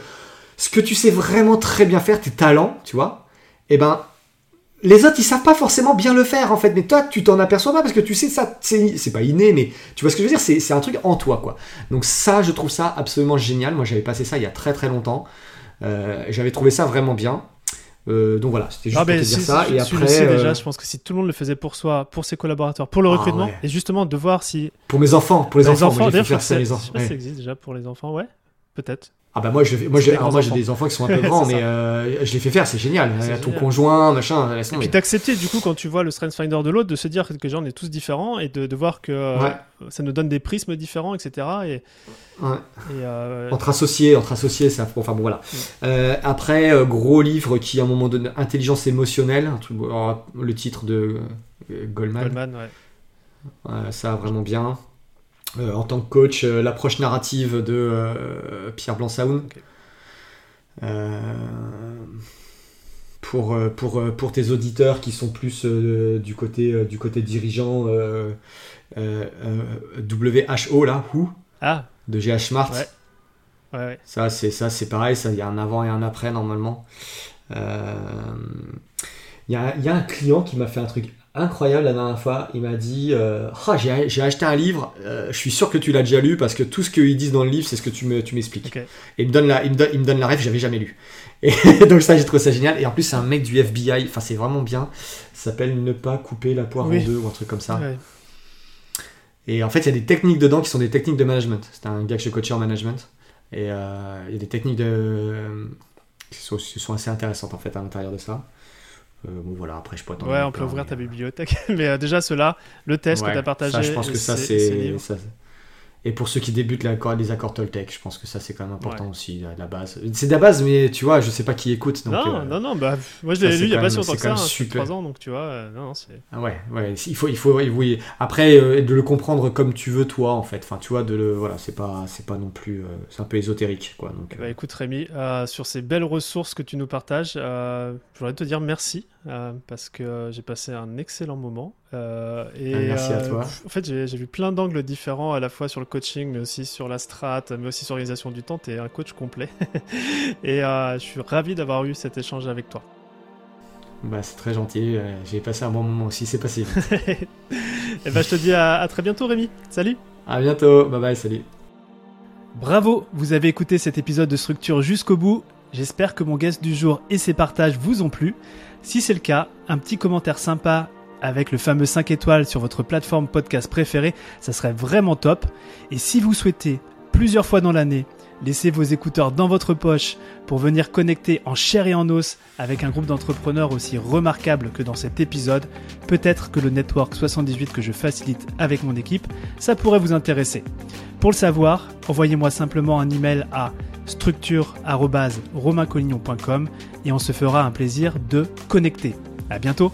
ce que tu sais vraiment très bien faire, tes talents, tu vois, et ben, les autres, ils savent pas forcément bien le faire, en fait. Mais toi, tu t'en aperçois pas parce que tu sais ça, c'est pas inné, mais tu vois ce que je veux dire? C'est c'est un truc en toi, quoi. Donc ça, je trouve ça absolument génial. Moi, j'avais passé ça il y a très très longtemps. Euh, j'avais trouvé ça vraiment bien. Euh, donc voilà, c'était juste Ah pour te dire si, ça. si, et tu après, le sais euh, déjà, je pense que si tout le monde le faisait pour soi, pour ses collaborateurs, pour le Ah recrutement, ouais. et justement de voir si pour mes enfants, pour les les enfants, moi, faire ça les je enfants. sais pas si ça existe déjà pour les enfants, ouais, peut-être. Ah bah moi, je, moi, j'ai, des alors moi j'ai grands-enfants. des enfants qui sont un peu grands, <laughs> mais euh, je les fais faire, c'est génial. Euh, ton génial. conjoint, machin, Et puis d'accepter du coup quand tu vois le strength finder de l'autre, de se dire que déjà on est tous différents et de, de voir que euh, Ouais. ça nous donne des prismes différents, etc. Et, euh, Entre associés, entre associés, ça. Enfin bon, voilà. Euh, après, gros livre qui, à un moment donné, intelligence émotionnelle, un truc, alors, le titre de Goldman, Goldman, ouais. Ça vraiment bien. Euh, en tant que coach, euh, l'approche narrative de euh, Pierre Blanc-Saoun. Pour, pour, pour tes auditeurs qui sont plus du, côté, du côté dirigeant, WHO, là, Who, Ah, de GH Smart. Ouais. ouais, ouais. Ça, c'est ça, c'est pareil. Il y a un avant et un après normalement. Il y, a, il y a un client qui m'a fait un truc incroyable la dernière fois. Il m'a dit euh, Ah, j'ai acheté un livre. euh, je suis sûr que tu l'as déjà lu parce que tout ce qu'ils disent dans le livre, c'est ce que tu me- tu m'expliques. Et il me donne la, il me donne, il me donne la rêve. J'avais jamais lu. Et <laughs> donc ça, j'ai trouvé ça génial. Et en plus, c'est un mec du FBI. Enfin, c'est vraiment bien. Ça s'appelle Ne pas couper la poire Oui. en deux ou un truc comme ça. Ouais. Et en fait, il y a des techniques dedans qui sont des techniques de management. C'est un gars que j'ai coaché en management. Et euh, il y a des techniques de... qui, sont, qui sont assez intéressantes en fait à l'intérieur de ça. Euh, bon voilà, après je pourrais t'en Ouais, on peut ouvrir mais, ta euh, bibliothèque. <laughs> Mais euh, déjà, ceux-là, le test que tu as partagé. Ça, je pense que ça, ces- ces c'est. Et pour ceux qui débutent l'accord- les accords Toltec, je pense que ça, c'est quand même important aussi, la, la base. C'est de la base, mais tu vois, je sais pas qui écoute. Donc, non, euh, non, non, bah, moi je l'ai lu il y a pas si longtemps que ça, hein, super. 3 ans, donc tu vois, euh, non. Ah ouais, ouais, il faut, il faut, oui. Après, euh, de le comprendre comme tu veux, toi, en fait. Enfin, tu vois, de le, voilà, c'est pas, c'est pas non plus, c'est un peu ésotérique, quoi. Donc, Bah écoute Rémi, sur ces belles ressources que tu nous partages, je voudrais te dire merci parce que j'ai passé un excellent moment. Euh, et, Ah, merci à euh, toi. En fait, j'ai vu plein d'angles différents à la fois sur le coaching, mais aussi sur la strat, mais aussi sur l'organisation du temps. Tu es un coach complet. <laughs> et euh, je suis ravi d'avoir eu cet échange avec toi. bah, c'est très gentil. J'ai passé un bon moment aussi. C'est passé. et <laughs> ben je te dis à, à très bientôt Rémi. Salut à bientôt. Bye bye. Salut. Bravo, vous avez écouté cet épisode de Structure jusqu'au bout. J'espère que mon guest du jour et ses partages vous ont plu. Si c'est le cas, un petit commentaire sympa avec le fameux 5 étoiles sur votre plateforme podcast préférée, ça serait vraiment top. Et si vous souhaitez, plusieurs fois dans l'année, laisser vos écouteurs dans votre poche pour venir connecter en chair et en os avec un groupe d'entrepreneurs aussi remarquable que dans cet épisode, peut-être que le Network 78 que je facilite avec mon équipe, ça pourrait vous intéresser. Pour le savoir, envoyez-moi simplement un email à structure@romaincollignon.com et on se fera un plaisir de connecter. À bientôt.